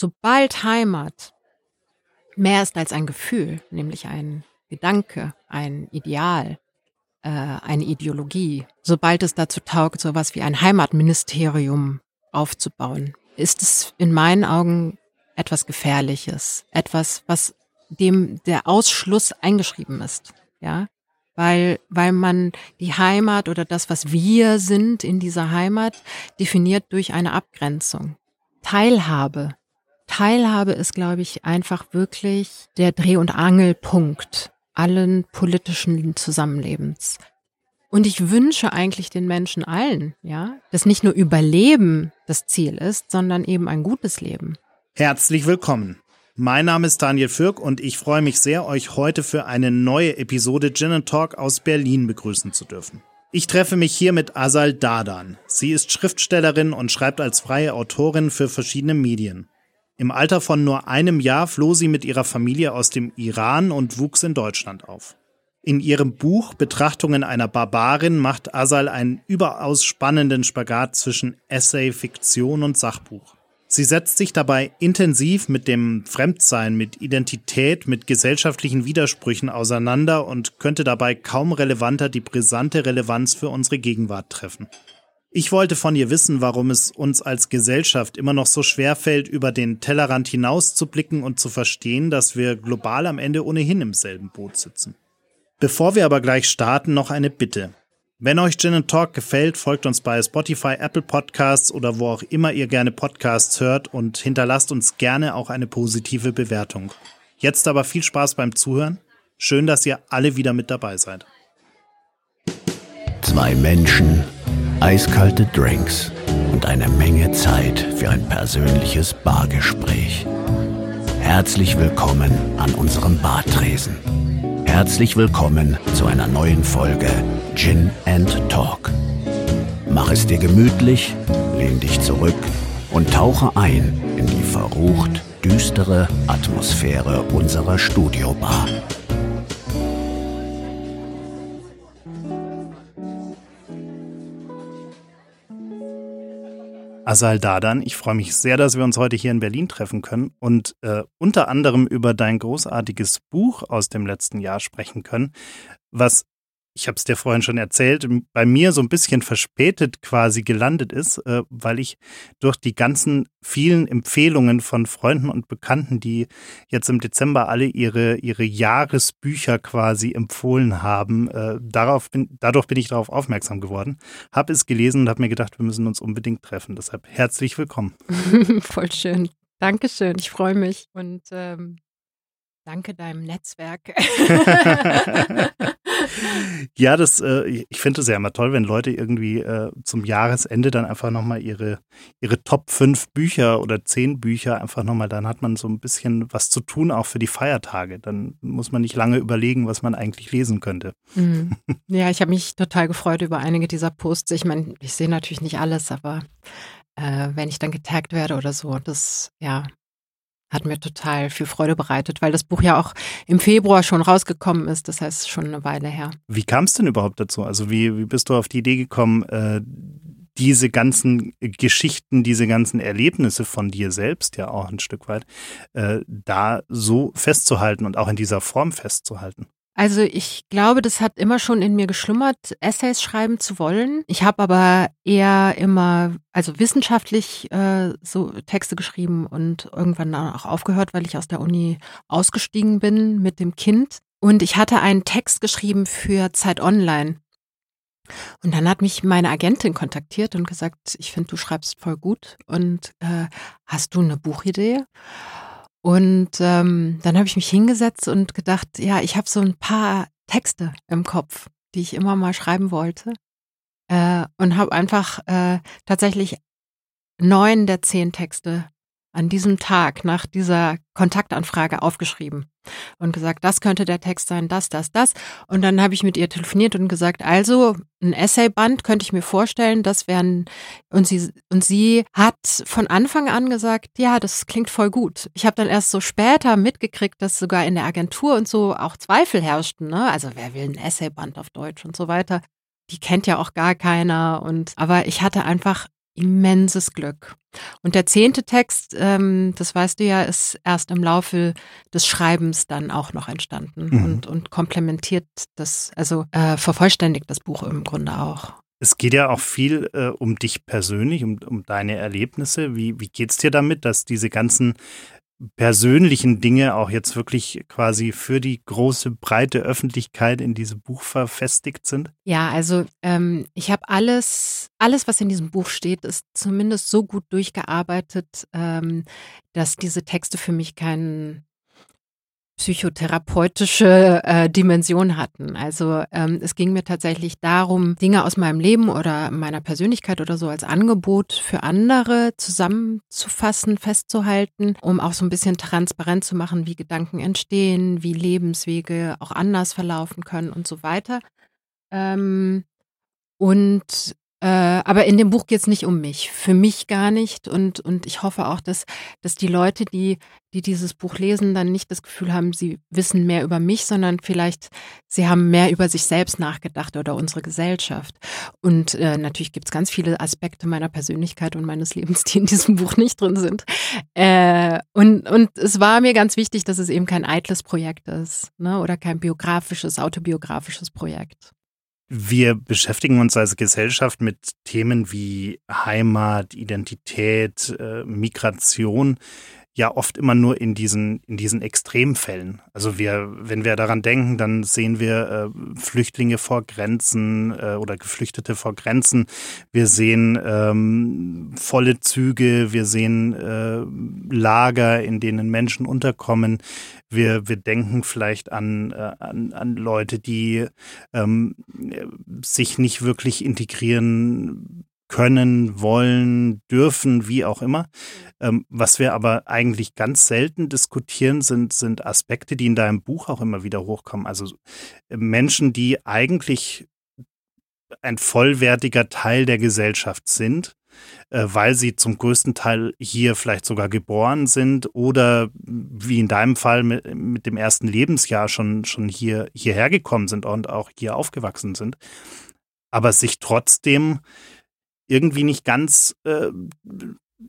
sobald Heimat mehr ist als ein Gefühl, nämlich ein Gedanke, ein Ideal, äh, eine Ideologie, sobald es dazu taugt, sowas wie ein Heimatministerium aufzubauen, ist es in meinen Augen etwas Gefährliches, etwas, was dem der Ausschluss eingeschrieben ist, ja, weil, weil man die Heimat oder das, was wir sind in dieser Heimat, definiert durch eine Abgrenzung. Teilhabe. Teilhabe ist, glaube ich, einfach wirklich der Dreh- und Angelpunkt allen politischen Zusammenlebens. Und ich wünsche eigentlich den Menschen allen, ja, dass nicht nur Überleben das Ziel ist, sondern eben ein gutes Leben. Herzlich willkommen. Mein Name ist Daniel Fürk und ich freue mich sehr, euch heute für eine neue Episode Gin Talk aus Berlin begrüßen zu dürfen. Ich treffe mich hier mit Asal Dadan. Sie ist Schriftstellerin und schreibt als freie Autorin für verschiedene Medien. Im Alter von nur einem Jahr floh sie mit ihrer Familie aus dem Iran und wuchs in Deutschland auf. In ihrem Buch Betrachtungen einer Barbarin macht Asal einen überaus spannenden Spagat zwischen Essay, Fiktion und Sachbuch. Sie setzt sich dabei intensiv mit dem Fremdsein, mit Identität, mit gesellschaftlichen Widersprüchen auseinander und könnte dabei kaum relevanter die brisante Relevanz für unsere Gegenwart treffen. Ich wollte von ihr wissen, warum es uns als Gesellschaft immer noch so schwer fällt, über den Tellerrand hinaus zu blicken und zu verstehen, dass wir global am Ende ohnehin im selben Boot sitzen. Bevor wir aber gleich starten, noch eine Bitte. Wenn euch Gin Talk gefällt, folgt uns bei Spotify, Apple Podcasts oder wo auch immer ihr gerne Podcasts hört und hinterlasst uns gerne auch eine positive Bewertung. Jetzt aber viel Spaß beim Zuhören. Schön, dass ihr alle wieder mit dabei seid. Zwei Menschen, eiskalte Drinks und eine Menge Zeit für ein persönliches Bargespräch. Herzlich willkommen an unserem Bartresen. Herzlich willkommen zu einer neuen Folge Gin and Talk. Mach es dir gemütlich, lehn dich zurück und tauche ein in die verrucht düstere Atmosphäre unserer Studiobar. Asal Dadan, ich freue mich sehr, dass wir uns heute hier in Berlin treffen können und äh, unter anderem über dein großartiges Buch aus dem letzten Jahr sprechen können, was ich habe es dir vorhin schon erzählt, bei mir so ein bisschen verspätet quasi gelandet ist, äh, weil ich durch die ganzen vielen Empfehlungen von Freunden und Bekannten, die jetzt im Dezember alle ihre, ihre Jahresbücher quasi empfohlen haben, äh, darauf bin, dadurch bin ich darauf aufmerksam geworden, habe es gelesen und habe mir gedacht, wir müssen uns unbedingt treffen. Deshalb herzlich willkommen. Voll schön. Dankeschön, ich freue mich und ähm, danke deinem Netzwerk. ja, das, äh, ich finde es ja immer toll, wenn Leute irgendwie äh, zum Jahresende dann einfach nochmal ihre, ihre Top 5 Bücher oder 10 Bücher einfach nochmal, dann hat man so ein bisschen was zu tun, auch für die Feiertage. Dann muss man nicht lange überlegen, was man eigentlich lesen könnte. Mhm. Ja, ich habe mich total gefreut über einige dieser Posts. Ich meine, ich sehe natürlich nicht alles, aber äh, wenn ich dann getaggt werde oder so, das, ja, hat mir total viel Freude bereitet, weil das Buch ja auch im Februar schon rausgekommen ist. Das heißt, schon eine Weile her. Wie kam es denn überhaupt dazu? Also wie, wie bist du auf die Idee gekommen, äh, diese ganzen Geschichten, diese ganzen Erlebnisse von dir selbst ja auch ein Stück weit, äh, da so festzuhalten und auch in dieser Form festzuhalten? Also ich glaube, das hat immer schon in mir geschlummert, Essays schreiben zu wollen. Ich habe aber eher immer, also wissenschaftlich äh, so Texte geschrieben und irgendwann auch aufgehört, weil ich aus der Uni ausgestiegen bin mit dem Kind. Und ich hatte einen Text geschrieben für Zeit Online. Und dann hat mich meine Agentin kontaktiert und gesagt, ich finde, du schreibst voll gut und äh, hast du eine Buchidee? Und ähm, dann habe ich mich hingesetzt und gedacht, ja, ich habe so ein paar Texte im Kopf, die ich immer mal schreiben wollte. Äh, und habe einfach äh, tatsächlich neun der zehn Texte an diesem Tag nach dieser Kontaktanfrage aufgeschrieben und gesagt, das könnte der Text sein, das, das, das. Und dann habe ich mit ihr telefoniert und gesagt, also ein Essayband könnte ich mir vorstellen, das wären und sie und sie hat von Anfang an gesagt, ja, das klingt voll gut. Ich habe dann erst so später mitgekriegt, dass sogar in der Agentur und so auch Zweifel herrschten, ne? Also wer will ein Essayband auf Deutsch und so weiter. Die kennt ja auch gar keiner und aber ich hatte einfach immenses Glück. Und der zehnte Text, ähm, das weißt du ja, ist erst im Laufe des Schreibens dann auch noch entstanden mhm. und, und komplementiert das, also äh, vervollständigt das Buch im Grunde auch. Es geht ja auch viel äh, um dich persönlich, um, um deine Erlebnisse. Wie, wie geht es dir damit, dass diese ganzen persönlichen Dinge auch jetzt wirklich quasi für die große, breite Öffentlichkeit in diesem Buch verfestigt sind? Ja, also ähm, ich habe alles, alles, was in diesem Buch steht, ist zumindest so gut durchgearbeitet, ähm, dass diese Texte für mich keinen psychotherapeutische äh, Dimension hatten. Also ähm, es ging mir tatsächlich darum, Dinge aus meinem Leben oder meiner Persönlichkeit oder so als Angebot für andere zusammenzufassen, festzuhalten, um auch so ein bisschen transparent zu machen, wie Gedanken entstehen, wie Lebenswege auch anders verlaufen können und so weiter. Ähm, und äh, aber in dem Buch geht es nicht um mich, für mich gar nicht. Und, und ich hoffe auch, dass, dass die Leute, die, die dieses Buch lesen, dann nicht das Gefühl haben, sie wissen mehr über mich, sondern vielleicht sie haben mehr über sich selbst nachgedacht oder unsere Gesellschaft. Und äh, natürlich gibt es ganz viele Aspekte meiner Persönlichkeit und meines Lebens, die in diesem Buch nicht drin sind. Äh, und, und es war mir ganz wichtig, dass es eben kein eitles Projekt ist ne? oder kein biografisches, autobiografisches Projekt. Wir beschäftigen uns als Gesellschaft mit Themen wie Heimat, Identität, äh, Migration ja oft immer nur in diesen, in diesen Extremfällen. Also wir, wenn wir daran denken, dann sehen wir äh, Flüchtlinge vor Grenzen äh, oder Geflüchtete vor Grenzen. Wir sehen ähm, volle Züge, wir sehen äh, Lager, in denen Menschen unterkommen. Wir, wir denken vielleicht an, äh, an, an Leute, die ähm, sich nicht wirklich integrieren können, wollen, dürfen, wie auch immer. Ähm, was wir aber eigentlich ganz selten diskutieren, sind, sind Aspekte, die in deinem Buch auch immer wieder hochkommen. Also äh, Menschen, die eigentlich ein vollwertiger Teil der Gesellschaft sind, äh, weil sie zum größten Teil hier vielleicht sogar geboren sind oder wie in deinem Fall mit, mit dem ersten Lebensjahr schon, schon hier, hierher gekommen sind und auch hier aufgewachsen sind, aber sich trotzdem irgendwie nicht ganz, äh,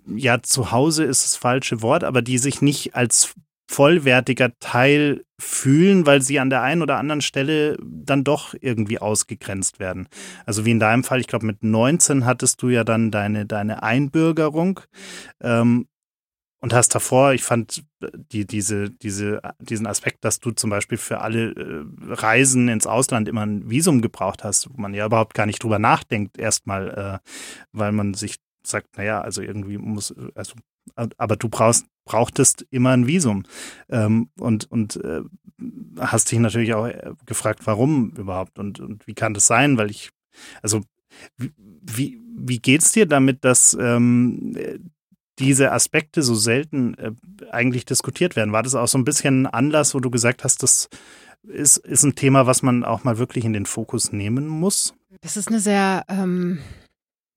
ja, zu Hause ist das falsche Wort, aber die sich nicht als vollwertiger Teil fühlen, weil sie an der einen oder anderen Stelle dann doch irgendwie ausgegrenzt werden. Also wie in deinem Fall, ich glaube mit 19 hattest du ja dann deine, deine Einbürgerung. Ähm, und hast davor, ich fand äh, die, diese, diese, diesen Aspekt, dass du zum Beispiel für alle äh, Reisen ins Ausland immer ein Visum gebraucht hast, wo man ja überhaupt gar nicht drüber nachdenkt, erstmal, äh, weil man sich sagt, naja, also irgendwie muss, also, aber du brauchst, brauchtest immer ein Visum. Ähm, und und äh, hast dich natürlich auch äh, gefragt, warum überhaupt und, und wie kann das sein? Weil ich, also wie, wie geht's dir damit, dass ähm, diese Aspekte so selten äh, eigentlich diskutiert werden. War das auch so ein bisschen ein Anlass, wo du gesagt hast, das ist, ist ein Thema, was man auch mal wirklich in den Fokus nehmen muss? Das ist eine sehr ähm,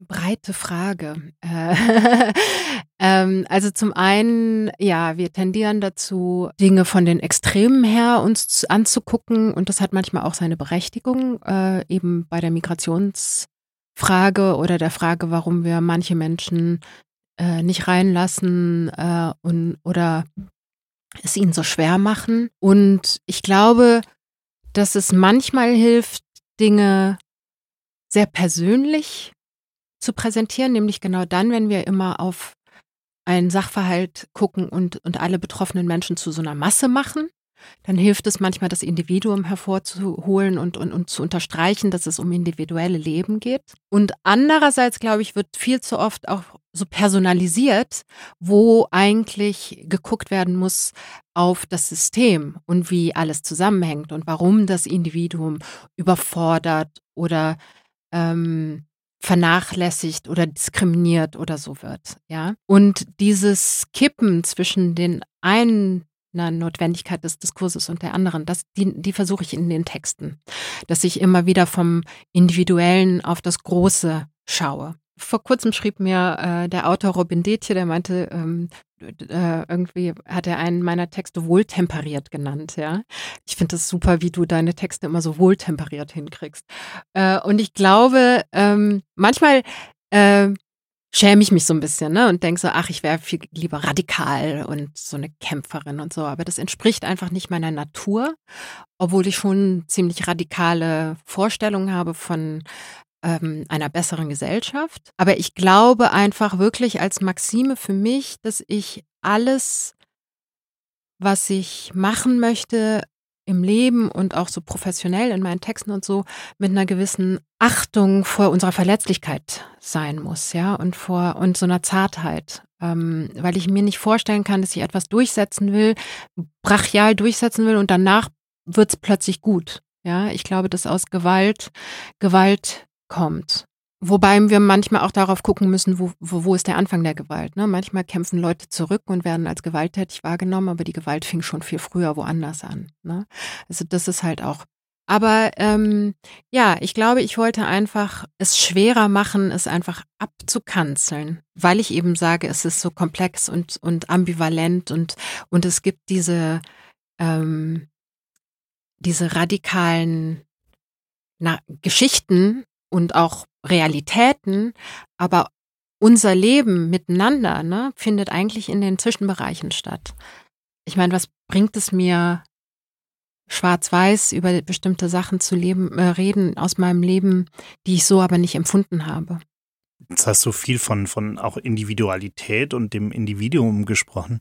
breite Frage. Äh, ähm, also zum einen, ja, wir tendieren dazu, Dinge von den Extremen her uns anzugucken und das hat manchmal auch seine Berechtigung, äh, eben bei der Migrationsfrage oder der Frage, warum wir manche Menschen äh, nicht reinlassen äh, und, oder es ihnen so schwer machen. Und ich glaube, dass es manchmal hilft, Dinge sehr persönlich zu präsentieren, nämlich genau dann, wenn wir immer auf einen Sachverhalt gucken und, und alle betroffenen Menschen zu so einer Masse machen dann hilft es manchmal, das Individuum hervorzuholen und, und, und zu unterstreichen, dass es um individuelle Leben geht. Und andererseits, glaube ich, wird viel zu oft auch so personalisiert, wo eigentlich geguckt werden muss auf das System und wie alles zusammenhängt und warum das Individuum überfordert oder ähm, vernachlässigt oder diskriminiert oder so wird, ja. Und dieses Kippen zwischen den einen einer Notwendigkeit des Diskurses und der anderen. Das, die, die versuche ich in den Texten, dass ich immer wieder vom Individuellen auf das Große schaue. Vor kurzem schrieb mir äh, der Autor Robin Detje, der meinte, ähm, äh, irgendwie hat er einen meiner Texte wohltemperiert genannt, ja. Ich finde es super, wie du deine Texte immer so wohltemperiert hinkriegst. Äh, und ich glaube, ähm, manchmal äh, schäme ich mich so ein bisschen, ne? Und denke so, ach, ich wäre viel lieber radikal und so eine Kämpferin und so. Aber das entspricht einfach nicht meiner Natur, obwohl ich schon ziemlich radikale Vorstellungen habe von ähm, einer besseren Gesellschaft. Aber ich glaube einfach wirklich als Maxime für mich, dass ich alles, was ich machen möchte, im Leben und auch so professionell in meinen Texten und so mit einer gewissen Achtung vor unserer Verletzlichkeit sein muss, ja, und vor und so einer Zartheit, ähm, weil ich mir nicht vorstellen kann, dass ich etwas durchsetzen will, brachial durchsetzen will und danach wird es plötzlich gut, ja. Ich glaube, dass aus Gewalt Gewalt kommt Wobei wir manchmal auch darauf gucken müssen, wo, wo, wo ist der Anfang der Gewalt. Ne? Manchmal kämpfen Leute zurück und werden als gewalttätig wahrgenommen, aber die Gewalt fing schon viel früher woanders an. Ne? Also das ist halt auch. Aber ähm, ja, ich glaube, ich wollte einfach es schwerer machen, es einfach abzukanzeln, weil ich eben sage, es ist so komplex und, und ambivalent und, und es gibt diese, ähm, diese radikalen na, Geschichten und auch Realitäten, aber unser Leben miteinander ne, findet eigentlich in den Zwischenbereichen statt. Ich meine, was bringt es mir, schwarz-weiß über bestimmte Sachen zu leben, äh, reden aus meinem Leben, die ich so aber nicht empfunden habe? Jetzt hast du viel von, von auch Individualität und dem Individuum gesprochen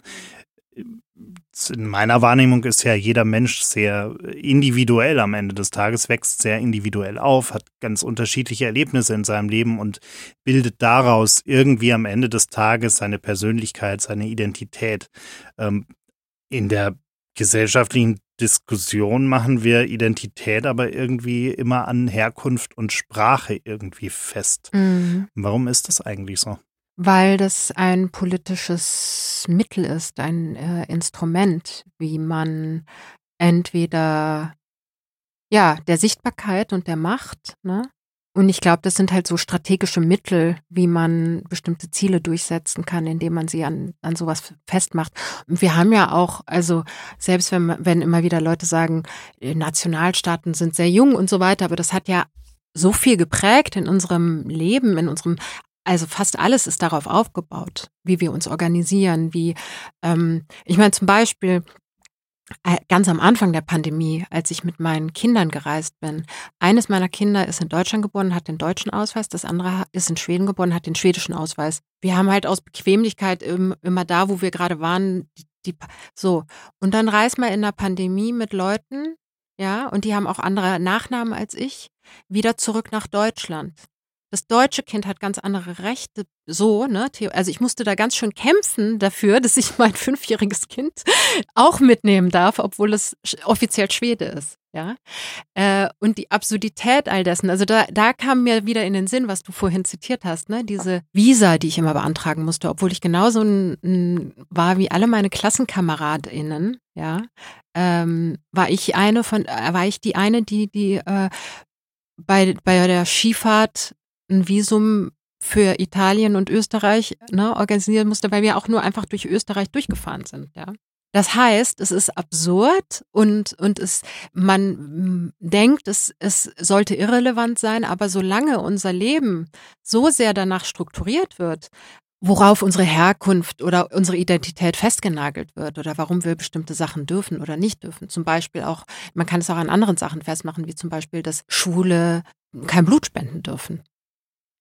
in meiner Wahrnehmung ist ja jeder Mensch sehr individuell am Ende des Tages, wächst sehr individuell auf, hat ganz unterschiedliche Erlebnisse in seinem Leben und bildet daraus irgendwie am Ende des Tages seine Persönlichkeit, seine Identität. Ähm, in der gesellschaftlichen Diskussion machen wir Identität aber irgendwie immer an Herkunft und Sprache irgendwie fest. Mhm. Warum ist das eigentlich so? Weil das ein politisches Mittel ist, ein äh, Instrument, wie man entweder ja der Sichtbarkeit und der Macht, ne? Und ich glaube, das sind halt so strategische Mittel, wie man bestimmte Ziele durchsetzen kann, indem man sie an, an sowas festmacht. Und wir haben ja auch, also selbst wenn, wenn immer wieder Leute sagen, äh, Nationalstaaten sind sehr jung und so weiter, aber das hat ja so viel geprägt in unserem Leben, in unserem also fast alles ist darauf aufgebaut, wie wir uns organisieren, wie, ähm, ich meine zum Beispiel, äh, ganz am Anfang der Pandemie, als ich mit meinen Kindern gereist bin. Eines meiner Kinder ist in Deutschland geboren, hat den deutschen Ausweis, das andere ist in Schweden geboren, hat den schwedischen Ausweis. Wir haben halt aus Bequemlichkeit immer da, wo wir gerade waren, die, so. Und dann reist man in der Pandemie mit Leuten, ja, und die haben auch andere Nachnamen als ich, wieder zurück nach Deutschland. Das deutsche Kind hat ganz andere Rechte, so, ne? Also ich musste da ganz schön kämpfen dafür, dass ich mein fünfjähriges Kind auch mitnehmen darf, obwohl es offiziell Schwede ist. Ja, äh, und die Absurdität all dessen, also da, da kam mir wieder in den Sinn, was du vorhin zitiert hast, ne, diese Visa, die ich immer beantragen musste, obwohl ich genauso ein, ein, war wie alle meine KlassenkameradInnen, ja, ähm, war ich eine von, äh, war ich die eine, die, die äh, bei, bei der Skifahrt ein Visum für Italien und Österreich ne, organisieren musste, weil wir auch nur einfach durch Österreich durchgefahren sind. Ja. Das heißt, es ist absurd und, und es, man denkt, es, es sollte irrelevant sein, aber solange unser Leben so sehr danach strukturiert wird, worauf unsere Herkunft oder unsere Identität festgenagelt wird oder warum wir bestimmte Sachen dürfen oder nicht dürfen. Zum Beispiel auch, man kann es auch an anderen Sachen festmachen, wie zum Beispiel, dass Schule kein Blut spenden dürfen.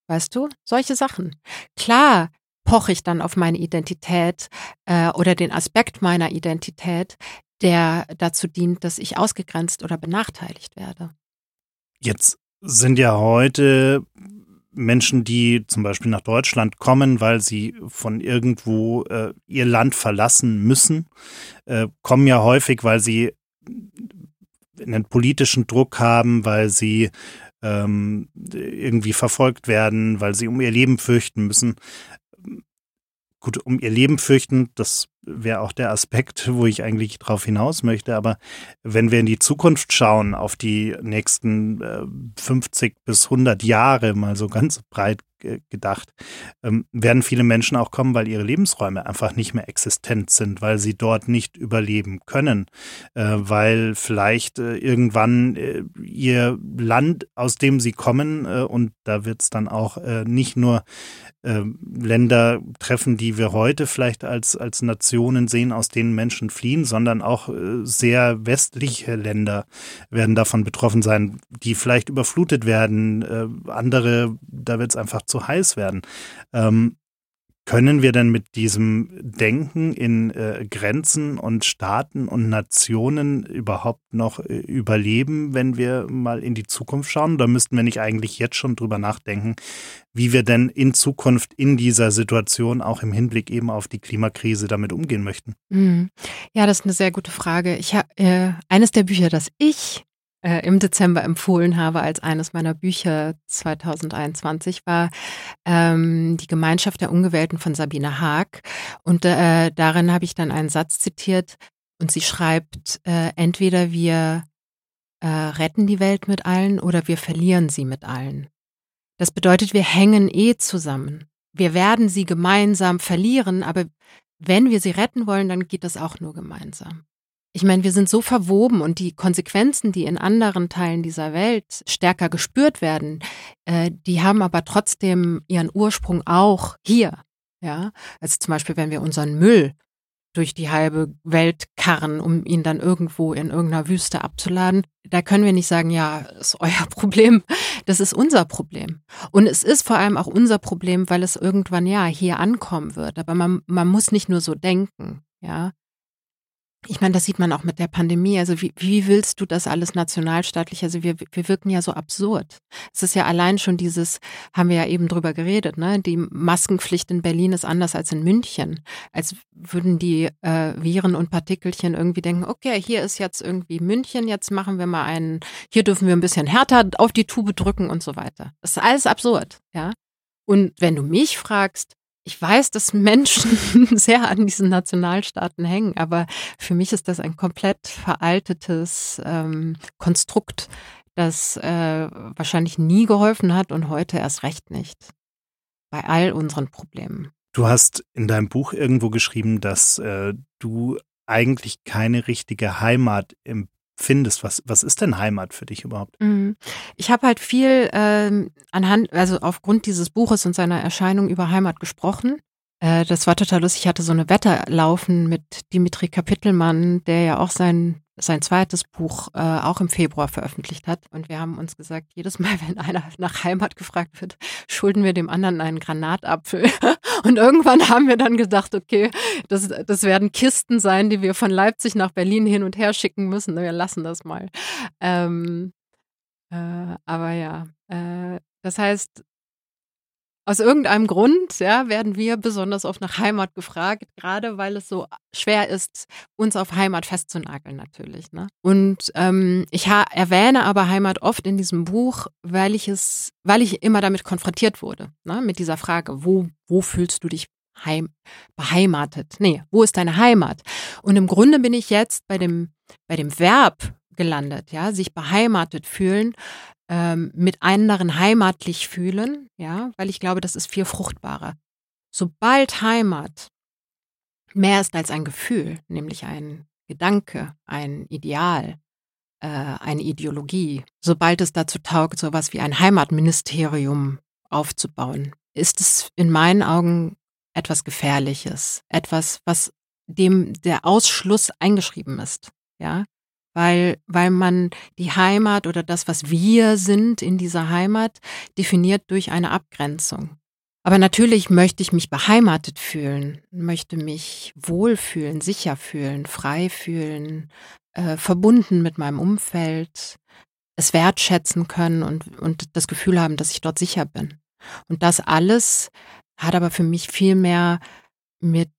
Weißt du? Solche Sachen. Klar poche ich dann auf meine Identität äh, oder den Aspekt meiner Identität, der dazu dient, dass ich ausgegrenzt oder benachteiligt werde. Jetzt sind ja heute Menschen, die zum Beispiel nach Deutschland kommen, weil sie von irgendwo äh, ihr Land verlassen müssen, äh, kommen ja häufig, weil sie einen politischen Druck haben, weil sie ähm, irgendwie verfolgt werden, weil sie um ihr Leben fürchten müssen. Gut, um ihr Leben fürchten, das wäre auch der Aspekt, wo ich eigentlich drauf hinaus möchte. Aber wenn wir in die Zukunft schauen, auf die nächsten äh, 50 bis 100 Jahre, mal so ganz breit gedacht, ähm, werden viele Menschen auch kommen, weil ihre Lebensräume einfach nicht mehr existent sind, weil sie dort nicht überleben können, äh, weil vielleicht äh, irgendwann äh, ihr Land, aus dem sie kommen, äh, und da wird es dann auch äh, nicht nur äh, Länder treffen, die wir heute vielleicht als, als Nationen sehen, aus denen Menschen fliehen, sondern auch äh, sehr westliche Länder werden davon betroffen sein, die vielleicht überflutet werden, andere, da wird es einfach zu heiß werden. Ähm, können wir denn mit diesem Denken in äh, Grenzen und Staaten und Nationen überhaupt noch äh, überleben, wenn wir mal in die Zukunft schauen? Da müssten wir nicht eigentlich jetzt schon drüber nachdenken, wie wir denn in Zukunft in dieser Situation auch im Hinblick eben auf die Klimakrise damit umgehen möchten? Mhm. Ja, das ist eine sehr gute Frage. Ich äh, eines der Bücher, das ich äh, im Dezember empfohlen habe als eines meiner Bücher 2021 war ähm, Die Gemeinschaft der Ungewählten von Sabine Haag. Und äh, darin habe ich dann einen Satz zitiert und sie schreibt, äh, entweder wir äh, retten die Welt mit allen oder wir verlieren sie mit allen. Das bedeutet, wir hängen eh zusammen. Wir werden sie gemeinsam verlieren, aber wenn wir sie retten wollen, dann geht das auch nur gemeinsam ich meine, wir sind so verwoben und die Konsequenzen, die in anderen Teilen dieser Welt stärker gespürt werden, äh, die haben aber trotzdem ihren Ursprung auch hier. Ja, also zum Beispiel, wenn wir unseren Müll durch die halbe Welt karren, um ihn dann irgendwo in irgendeiner Wüste abzuladen. Da können wir nicht sagen, ja, ist euer Problem. Das ist unser Problem. Und es ist vor allem auch unser Problem, weil es irgendwann ja hier ankommen wird. Aber man, man muss nicht nur so denken. Ja, ich meine, das sieht man auch mit der Pandemie. Also wie, wie willst du das alles nationalstaatlich? Also wir, wir wirken ja so absurd. Es ist ja allein schon dieses, haben wir ja eben drüber geredet, ne? Die Maskenpflicht in Berlin ist anders als in München. Als würden die äh, Viren und Partikelchen irgendwie denken, okay, hier ist jetzt irgendwie München, jetzt machen wir mal einen, hier dürfen wir ein bisschen härter auf die Tube drücken und so weiter. Das ist alles absurd, ja. Und wenn du mich fragst, ich weiß, dass Menschen sehr an diesen Nationalstaaten hängen, aber für mich ist das ein komplett veraltetes ähm, Konstrukt, das äh, wahrscheinlich nie geholfen hat und heute erst recht nicht. Bei all unseren Problemen. Du hast in deinem Buch irgendwo geschrieben, dass äh, du eigentlich keine richtige Heimat im findest. Was, was ist denn Heimat für dich überhaupt? Mhm. Ich habe halt viel ähm, anhand, also aufgrund dieses Buches und seiner Erscheinung über Heimat gesprochen. Äh, das war total lustig. Ich hatte so eine Wette laufen mit Dimitri Kapitelmann, der ja auch sein sein zweites Buch äh, auch im Februar veröffentlicht hat. Und wir haben uns gesagt, jedes Mal, wenn einer nach Heimat gefragt wird, schulden wir dem anderen einen Granatapfel. Und irgendwann haben wir dann gedacht, okay, das, das werden Kisten sein, die wir von Leipzig nach Berlin hin und her schicken müssen. Wir lassen das mal. Ähm, äh, aber ja, äh, das heißt, aus irgendeinem Grund ja, werden wir besonders oft nach Heimat gefragt, gerade weil es so schwer ist, uns auf Heimat festzunageln natürlich. Ne? Und ähm, ich erwähne aber Heimat oft in diesem Buch, weil ich es, weil ich immer damit konfrontiert wurde, ne? mit dieser Frage, wo, wo fühlst du dich heim, beheimatet? Nee, wo ist deine Heimat? Und im Grunde bin ich jetzt bei dem, bei dem Verb gelandet, ja, sich beheimatet fühlen, ähm, mit anderen heimatlich fühlen, ja, weil ich glaube, das ist viel fruchtbarer. Sobald Heimat mehr ist als ein Gefühl, nämlich ein Gedanke, ein Ideal, äh, eine Ideologie, sobald es dazu taugt, sowas wie ein Heimatministerium aufzubauen, ist es in meinen Augen etwas Gefährliches, etwas, was dem der Ausschluss eingeschrieben ist. Ja, weil, weil man die Heimat oder das, was wir sind in dieser Heimat, definiert durch eine Abgrenzung. Aber natürlich möchte ich mich beheimatet fühlen, möchte mich wohlfühlen, sicher fühlen, frei fühlen, äh, verbunden mit meinem Umfeld, es wertschätzen können und, und das Gefühl haben, dass ich dort sicher bin. Und das alles hat aber für mich viel mehr mit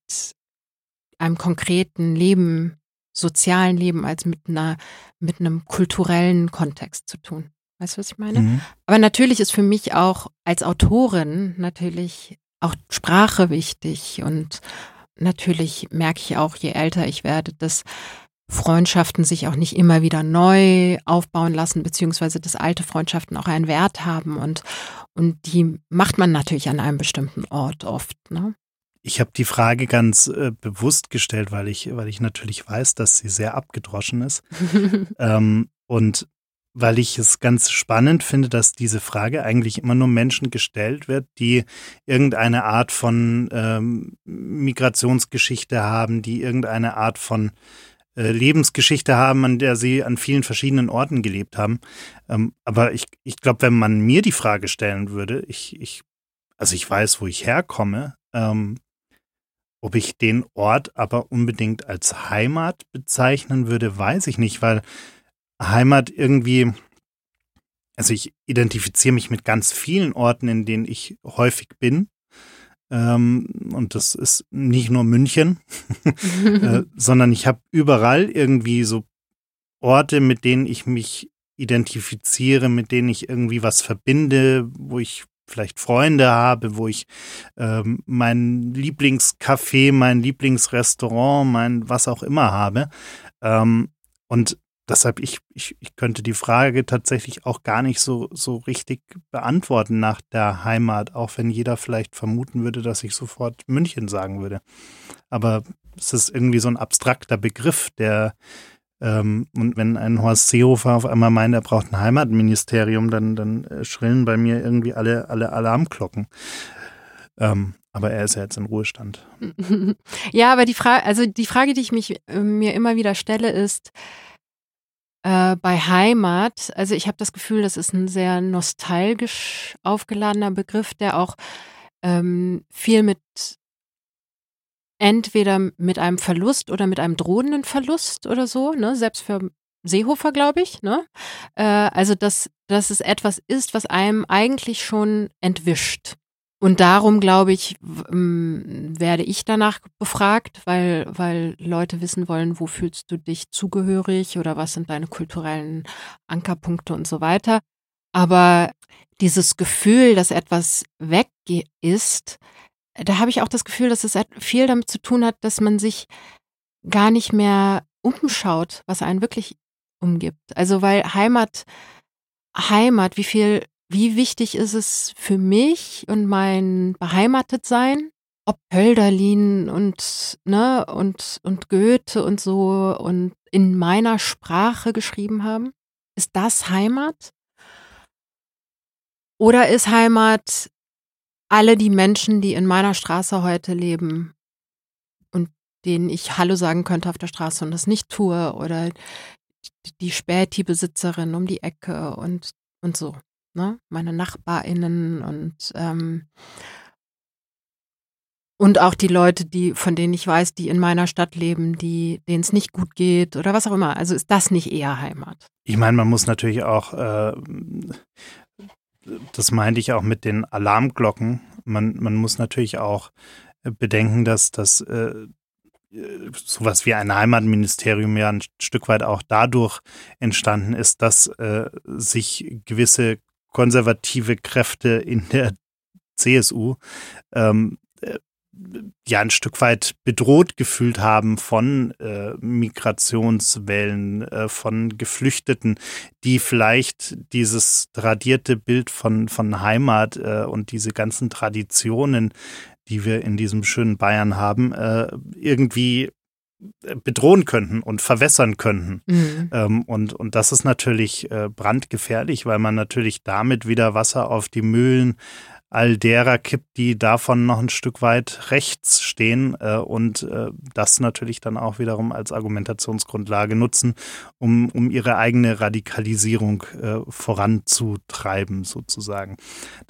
einem konkreten Leben sozialen Leben als mit einer, mit einem kulturellen Kontext zu tun. Weißt du, was ich meine? Mhm. Aber natürlich ist für mich auch als Autorin natürlich auch Sprache wichtig und natürlich merke ich auch, je älter ich werde, dass Freundschaften sich auch nicht immer wieder neu aufbauen lassen, beziehungsweise dass alte Freundschaften auch einen Wert haben und, und die macht man natürlich an einem bestimmten Ort oft. Ne? Ich habe die Frage ganz äh, bewusst gestellt, weil ich, weil ich natürlich weiß, dass sie sehr abgedroschen ist. ähm, und weil ich es ganz spannend finde, dass diese Frage eigentlich immer nur Menschen gestellt wird, die irgendeine Art von ähm, Migrationsgeschichte haben, die irgendeine Art von äh, Lebensgeschichte haben, an der sie an vielen verschiedenen Orten gelebt haben. Ähm, aber ich, ich glaube, wenn man mir die Frage stellen würde, ich, ich, also ich weiß, wo ich herkomme, ähm, ob ich den Ort aber unbedingt als Heimat bezeichnen würde, weiß ich nicht, weil Heimat irgendwie, also ich identifiziere mich mit ganz vielen Orten, in denen ich häufig bin. Ähm, und das ist nicht nur München, äh, sondern ich habe überall irgendwie so Orte, mit denen ich mich identifiziere, mit denen ich irgendwie was verbinde, wo ich vielleicht Freunde habe, wo ich ähm, mein Lieblingscafé, mein Lieblingsrestaurant, mein was auch immer habe. Ähm, und deshalb, ich, ich, ich könnte die Frage tatsächlich auch gar nicht so, so richtig beantworten nach der Heimat, auch wenn jeder vielleicht vermuten würde, dass ich sofort München sagen würde. Aber es ist irgendwie so ein abstrakter Begriff, der ähm, und wenn ein Horst Seehofer auf einmal meint, er braucht ein Heimatministerium, dann, dann äh, schrillen bei mir irgendwie alle, alle Alarmglocken. Ähm, aber er ist ja jetzt in Ruhestand. Ja, aber die Frage, also die Frage, die ich mich äh, mir immer wieder stelle, ist, äh, bei Heimat, also ich habe das Gefühl, das ist ein sehr nostalgisch aufgeladener Begriff, der auch ähm, viel mit entweder mit einem Verlust oder mit einem drohenden Verlust oder so, ne, selbst für Seehofer, glaube ich, ne? Äh, also dass, dass es etwas ist, was einem eigentlich schon entwischt. Und darum, glaube ich, werde ich danach befragt, weil, weil Leute wissen wollen, wo fühlst du dich zugehörig oder was sind deine kulturellen Ankerpunkte und so weiter. Aber dieses Gefühl, dass etwas weg ist, da habe ich auch das Gefühl, dass es viel damit zu tun hat, dass man sich gar nicht mehr umschaut, was einen wirklich umgibt. Also weil Heimat, Heimat, wie viel wie wichtig ist es für mich und mein Beheimatetsein, ob Hölderlin und, ne, und, und Goethe und so und in meiner Sprache geschrieben haben? Ist das Heimat? Oder ist Heimat alle die Menschen, die in meiner Straße heute leben und denen ich Hallo sagen könnte auf der Straße und das nicht tue oder die Späti-Besitzerin um die Ecke und, und so ne? meine NachbarInnen und ähm, und auch die Leute, die, von denen ich weiß, die in meiner Stadt leben, die, denen es nicht gut geht oder was auch immer. Also ist das nicht eher Heimat? Ich meine, man muss natürlich auch, äh, das meinte ich auch mit den Alarmglocken, man, man muss natürlich auch bedenken, dass das äh, sowas wie ein Heimatministerium ja ein Stück weit auch dadurch entstanden ist, dass äh, sich gewisse konservative Kräfte in der CSU ähm, äh, ja ein Stück weit bedroht gefühlt haben von äh, Migrationswellen, äh, von Geflüchteten, die vielleicht dieses tradierte Bild von, von Heimat äh, und diese ganzen Traditionen, die wir in diesem schönen Bayern haben, äh, irgendwie bedrohen könnten und verwässern könnten. Mhm. Ähm, und, und das ist natürlich äh, brandgefährlich, weil man natürlich damit wieder Wasser auf die Mühlen all derer kippt, die davon noch ein Stück weit rechts stehen äh, und äh, das natürlich dann auch wiederum als Argumentationsgrundlage nutzen, um, um ihre eigene Radikalisierung äh, voranzutreiben, sozusagen.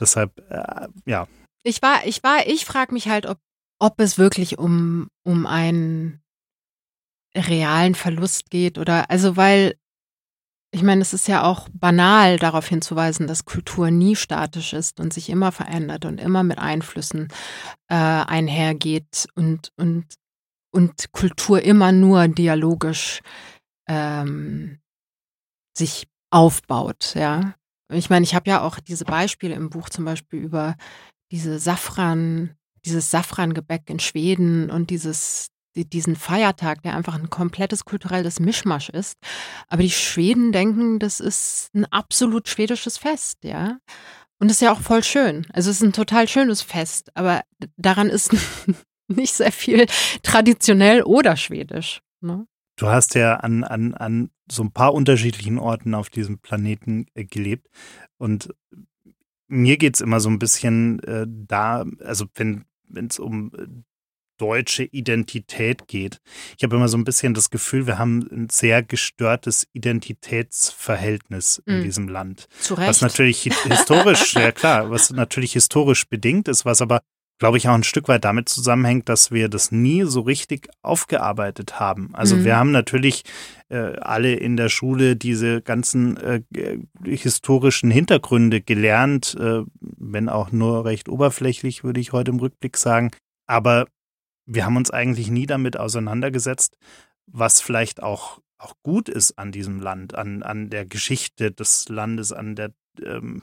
Deshalb, äh, ja. Ich war, ich war, ich frage mich halt, ob, ob es wirklich um, um einen realen Verlust geht oder also weil ich meine, es ist ja auch banal darauf hinzuweisen, dass Kultur nie statisch ist und sich immer verändert und immer mit Einflüssen äh, einhergeht und, und, und Kultur immer nur dialogisch ähm, sich aufbaut, ja. Ich meine, ich habe ja auch diese Beispiele im Buch zum Beispiel über diese Safran, dieses Safrangebäck in Schweden und dieses diesen Feiertag, der einfach ein komplettes kulturelles Mischmasch ist. Aber die Schweden denken, das ist ein absolut schwedisches Fest, ja. Und das ist ja auch voll schön. Also es ist ein total schönes Fest, aber daran ist nicht sehr viel traditionell oder schwedisch. Ne? Du hast ja an, an, an so ein paar unterschiedlichen Orten auf diesem Planeten äh, gelebt. Und mir geht es immer so ein bisschen äh, da, also wenn es um äh, deutsche Identität geht. Ich habe immer so ein bisschen das Gefühl, wir haben ein sehr gestörtes Identitätsverhältnis in mm. diesem Land. Zu Recht. Was natürlich historisch, ja klar, was natürlich historisch bedingt ist, was aber glaube ich, auch ein Stück weit damit zusammenhängt, dass wir das nie so richtig aufgearbeitet haben. Also mhm. wir haben natürlich äh, alle in der Schule diese ganzen äh, historischen Hintergründe gelernt, äh, wenn auch nur recht oberflächlich, würde ich heute im Rückblick sagen. Aber wir haben uns eigentlich nie damit auseinandergesetzt, was vielleicht auch, auch gut ist an diesem Land, an, an der Geschichte des Landes, an der ähm,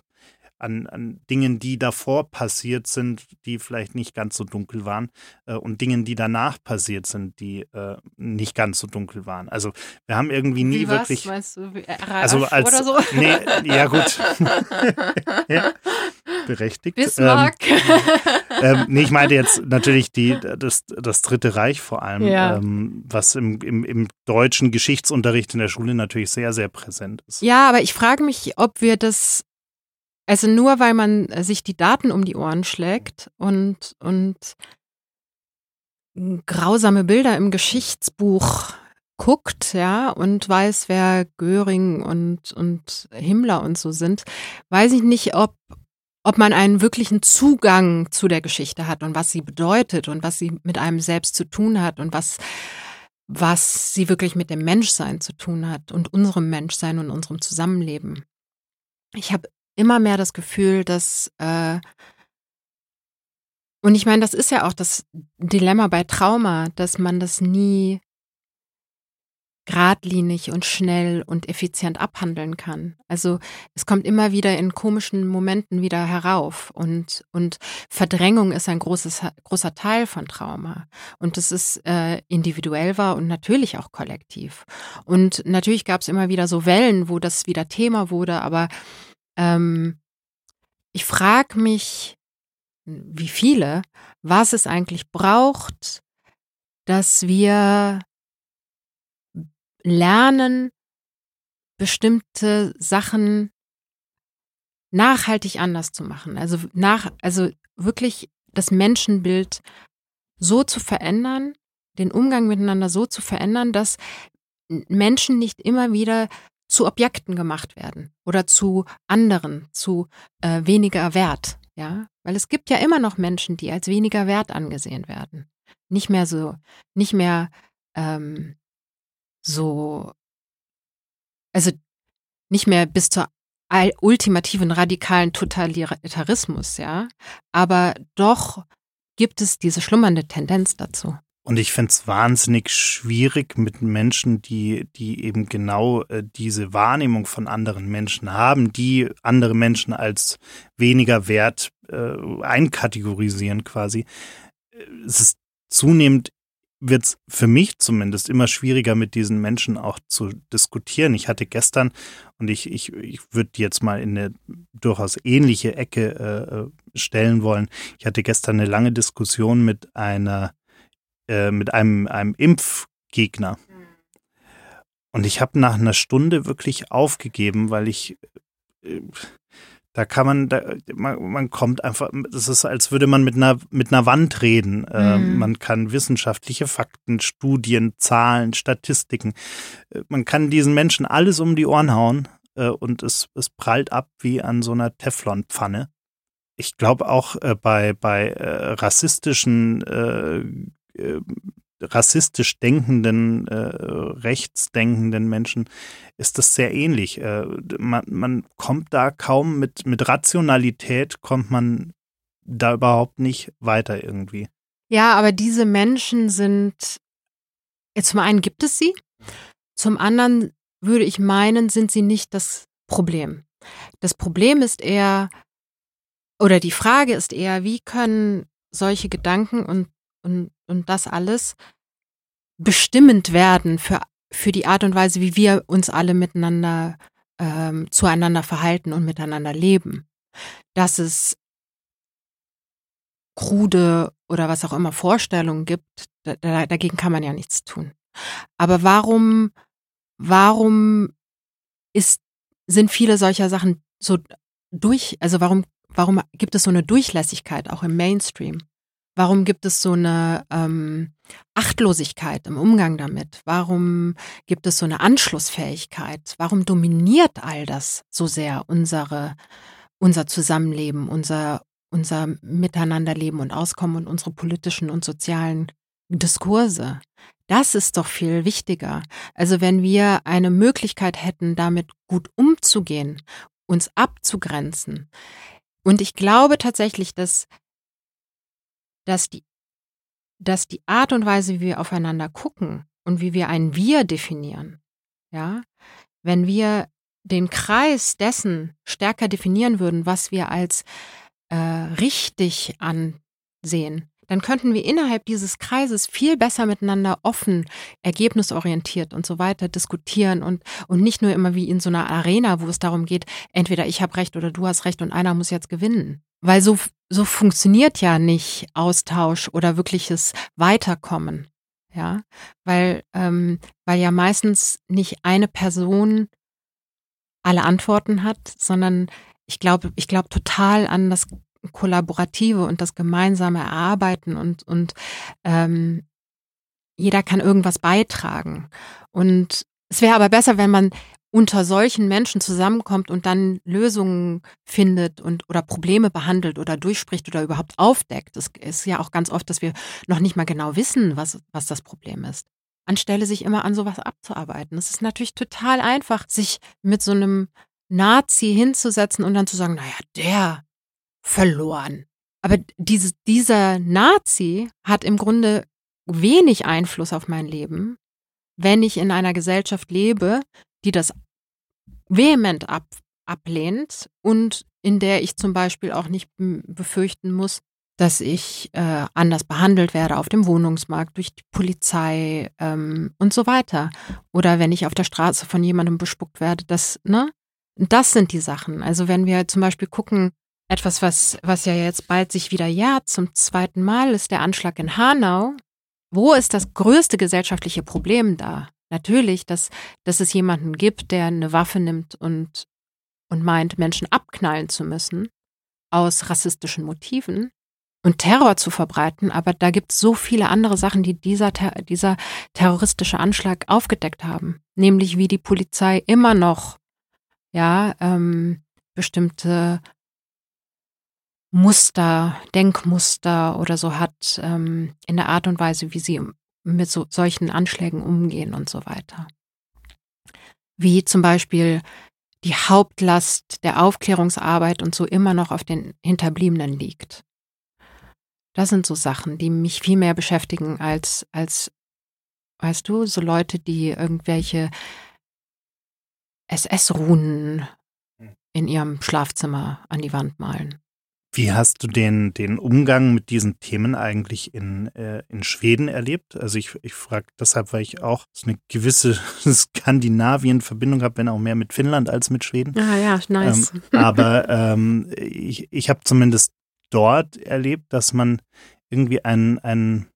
an, an Dingen, die davor passiert sind, die vielleicht nicht ganz so dunkel waren äh, und Dingen, die danach passiert sind, die äh, nicht ganz so dunkel waren. Also wir haben irgendwie nie Wie wirklich. Was, meinst du, also als, oder so? Nee, ja gut. ja, berechtigt. Bismarck. Ähm, ähm, nee, ich meinte jetzt natürlich die, das, das Dritte Reich vor allem, ja. ähm, was im, im, im deutschen Geschichtsunterricht in der Schule natürlich sehr, sehr präsent ist. Ja, aber ich frage mich, ob wir das also nur weil man sich die Daten um die Ohren schlägt und, und grausame Bilder im Geschichtsbuch guckt, ja, und weiß, wer Göring und, und Himmler und so sind, weiß ich nicht, ob, ob man einen wirklichen Zugang zu der Geschichte hat und was sie bedeutet und was sie mit einem selbst zu tun hat und was, was sie wirklich mit dem Menschsein zu tun hat und unserem Menschsein und unserem Zusammenleben. Ich habe immer mehr das Gefühl, dass äh, und ich meine, das ist ja auch das Dilemma bei Trauma, dass man das nie geradlinig und schnell und effizient abhandeln kann. Also es kommt immer wieder in komischen Momenten wieder herauf und, und Verdrängung ist ein großes, großer Teil von Trauma. Und das ist äh, individuell war und natürlich auch kollektiv. Und natürlich gab es immer wieder so Wellen, wo das wieder Thema wurde, aber ähm, ich frage mich, wie viele, was es eigentlich braucht, dass wir lernen, bestimmte Sachen nachhaltig anders zu machen. Also nach, also wirklich das Menschenbild so zu verändern, den Umgang miteinander so zu verändern, dass Menschen nicht immer wieder zu Objekten gemacht werden oder zu anderen, zu äh, weniger Wert, ja, weil es gibt ja immer noch Menschen, die als weniger Wert angesehen werden, nicht mehr so, nicht mehr ähm, so, also nicht mehr bis zur ultimativen radikalen Totalitarismus, ja, aber doch gibt es diese schlummernde Tendenz dazu. Und ich fände es wahnsinnig schwierig mit Menschen, die, die eben genau äh, diese Wahrnehmung von anderen Menschen haben, die andere Menschen als weniger wert äh, einkategorisieren quasi. Es ist zunehmend wird es für mich zumindest immer schwieriger, mit diesen Menschen auch zu diskutieren. Ich hatte gestern, und ich, ich, ich würde jetzt mal in eine durchaus ähnliche Ecke äh, äh stellen wollen, ich hatte gestern eine lange Diskussion mit einer äh, mit einem, einem Impfgegner. Und ich habe nach einer Stunde wirklich aufgegeben, weil ich, äh, da kann man, da, man, man kommt einfach, das ist, als würde man mit einer, mit einer Wand reden. Äh, mhm. Man kann wissenschaftliche Fakten, Studien, Zahlen, Statistiken, äh, man kann diesen Menschen alles um die Ohren hauen und es, es prallt ab wie an so einer Teflonpfanne. Ich glaube auch äh, bei, bei äh, rassistischen äh, rassistisch denkenden, äh, rechtsdenkenden Menschen ist das sehr ähnlich. Äh, man, man kommt da kaum mit, mit Rationalität, kommt man da überhaupt nicht weiter irgendwie. Ja, aber diese Menschen sind, zum einen gibt es sie, zum anderen würde ich meinen, sind sie nicht das Problem. Das Problem ist eher, oder die Frage ist eher, wie können solche Gedanken und und, und das alles bestimmend werden für, für die Art und Weise, wie wir uns alle miteinander ähm, zueinander verhalten und miteinander leben. Dass es krude oder was auch immer Vorstellungen gibt, da, da, dagegen kann man ja nichts tun. Aber warum, warum ist, sind viele solcher Sachen so durch, also warum, warum gibt es so eine Durchlässigkeit auch im Mainstream? Warum gibt es so eine ähm, Achtlosigkeit im Umgang damit? Warum gibt es so eine Anschlussfähigkeit? Warum dominiert all das so sehr unsere, unser Zusammenleben, unser, unser Miteinanderleben und Auskommen und unsere politischen und sozialen Diskurse? Das ist doch viel wichtiger. Also wenn wir eine Möglichkeit hätten, damit gut umzugehen, uns abzugrenzen. Und ich glaube tatsächlich, dass dass die, dass die Art und Weise, wie wir aufeinander gucken und wie wir ein Wir definieren, ja, wenn wir den Kreis dessen stärker definieren würden, was wir als äh, richtig ansehen, dann könnten wir innerhalb dieses Kreises viel besser miteinander offen, ergebnisorientiert und so weiter diskutieren und, und nicht nur immer wie in so einer Arena, wo es darum geht, entweder ich habe recht oder du hast recht und einer muss jetzt gewinnen. Weil so, so funktioniert ja nicht Austausch oder wirkliches Weiterkommen. Ja, weil, ähm, weil ja meistens nicht eine Person alle Antworten hat, sondern ich glaube, ich glaube total an das Kollaborative und das gemeinsame Erarbeiten und, und ähm, jeder kann irgendwas beitragen. Und es wäre aber besser, wenn man unter solchen Menschen zusammenkommt und dann Lösungen findet und oder Probleme behandelt oder durchspricht oder überhaupt aufdeckt. Es ist ja auch ganz oft, dass wir noch nicht mal genau wissen, was, was das Problem ist. Anstelle sich immer an sowas abzuarbeiten. Es ist natürlich total einfach, sich mit so einem Nazi hinzusetzen und dann zu sagen, naja, der verloren. Aber diese, dieser Nazi hat im Grunde wenig Einfluss auf mein Leben, wenn ich in einer Gesellschaft lebe, die das vehement ab, ablehnt und in der ich zum Beispiel auch nicht befürchten muss, dass ich äh, anders behandelt werde auf dem Wohnungsmarkt durch die Polizei ähm, und so weiter. Oder wenn ich auf der Straße von jemandem bespuckt werde, das, ne? Das sind die Sachen. Also wenn wir zum Beispiel gucken, etwas, was, was ja jetzt bald sich wieder jährt, zum zweiten Mal ist der Anschlag in Hanau. Wo ist das größte gesellschaftliche Problem da? Natürlich, dass, dass es jemanden gibt, der eine Waffe nimmt und, und meint, Menschen abknallen zu müssen aus rassistischen Motiven und Terror zu verbreiten. Aber da gibt es so viele andere Sachen, die dieser, dieser terroristische Anschlag aufgedeckt haben. Nämlich wie die Polizei immer noch ja, ähm, bestimmte Muster, Denkmuster oder so hat ähm, in der Art und Weise, wie sie mit so, solchen Anschlägen umgehen und so weiter. Wie zum Beispiel die Hauptlast der Aufklärungsarbeit und so immer noch auf den Hinterbliebenen liegt. Das sind so Sachen, die mich viel mehr beschäftigen als, als, weißt du, so Leute, die irgendwelche SS-Runen hm. in ihrem Schlafzimmer an die Wand malen. Wie hast du den, den Umgang mit diesen Themen eigentlich in, äh, in Schweden erlebt? Also ich, ich frage deshalb, weil ich auch so eine gewisse Skandinavien-Verbindung habe, wenn auch mehr mit Finnland als mit Schweden. Ah ja, nice. Ähm, aber ähm, ich, ich habe zumindest dort erlebt, dass man irgendwie einen, einen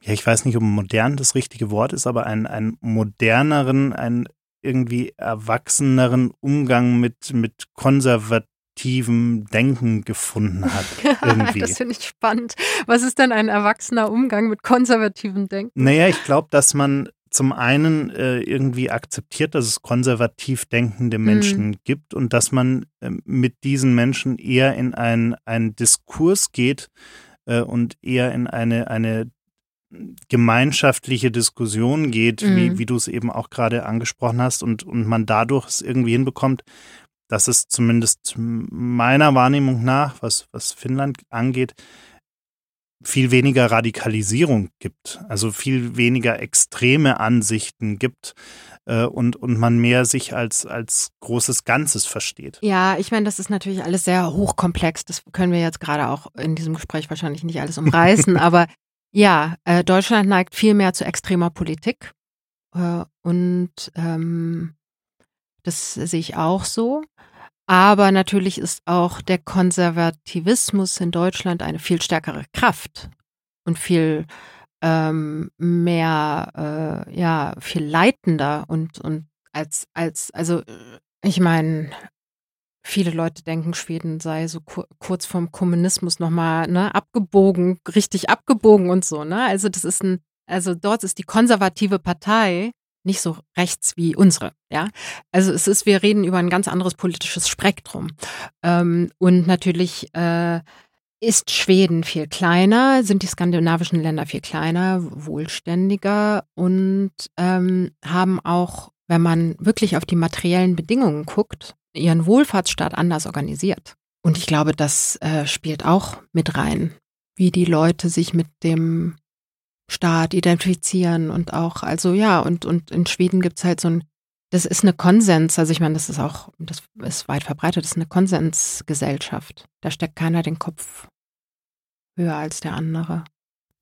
ja, ich weiß nicht, ob modern das richtige Wort ist, aber einen, einen moderneren, einen irgendwie erwachseneren Umgang mit, mit konservativen konservativem Denken gefunden hat. Irgendwie. das finde ich spannend. Was ist denn ein erwachsener Umgang mit konservativem Denken? Naja, ich glaube, dass man zum einen äh, irgendwie akzeptiert, dass es konservativ denkende mhm. Menschen mhm. gibt und dass man äh, mit diesen Menschen eher in einen Diskurs geht äh, und eher in eine, eine gemeinschaftliche Diskussion geht, mhm. wie, wie du es eben auch gerade angesprochen hast, und, und man dadurch es irgendwie hinbekommt, dass es zumindest meiner Wahrnehmung nach, was, was Finnland angeht, viel weniger Radikalisierung gibt, also viel weniger extreme Ansichten gibt äh, und, und man mehr sich als, als großes Ganzes versteht. Ja, ich meine, das ist natürlich alles sehr hochkomplex. Das können wir jetzt gerade auch in diesem Gespräch wahrscheinlich nicht alles umreißen, aber Ja, äh, Deutschland neigt viel mehr zu extremer Politik. Äh, und ähm, das sehe ich auch so. Aber natürlich ist auch der Konservativismus in Deutschland eine viel stärkere Kraft und viel ähm, mehr, äh, ja, viel leitender und, und als, als, also ich meine, viele Leute denken, Schweden sei so kur kurz vorm Kommunismus nochmal ne, abgebogen, richtig abgebogen und so, ne? Also das ist ein, also dort ist die konservative Partei nicht so rechts wie unsere, ja. Also es ist, wir reden über ein ganz anderes politisches Spektrum. Ähm, und natürlich äh, ist Schweden viel kleiner, sind die skandinavischen Länder viel kleiner, wohlständiger und ähm, haben auch, wenn man wirklich auf die materiellen Bedingungen guckt, ihren Wohlfahrtsstaat anders organisiert. Und ich glaube, das äh, spielt auch mit rein, wie die Leute sich mit dem Staat identifizieren und auch, also ja, und, und in Schweden gibt es halt so ein, das ist eine Konsens, also ich meine, das ist auch, das ist weit verbreitet, das ist eine Konsensgesellschaft. Da steckt keiner den Kopf höher als der andere.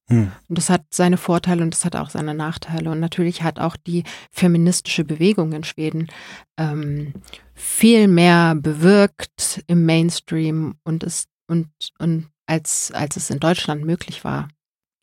Hm. Und das hat seine Vorteile und das hat auch seine Nachteile. Und natürlich hat auch die feministische Bewegung in Schweden ähm, viel mehr bewirkt im Mainstream und ist und, und als, als es in Deutschland möglich war.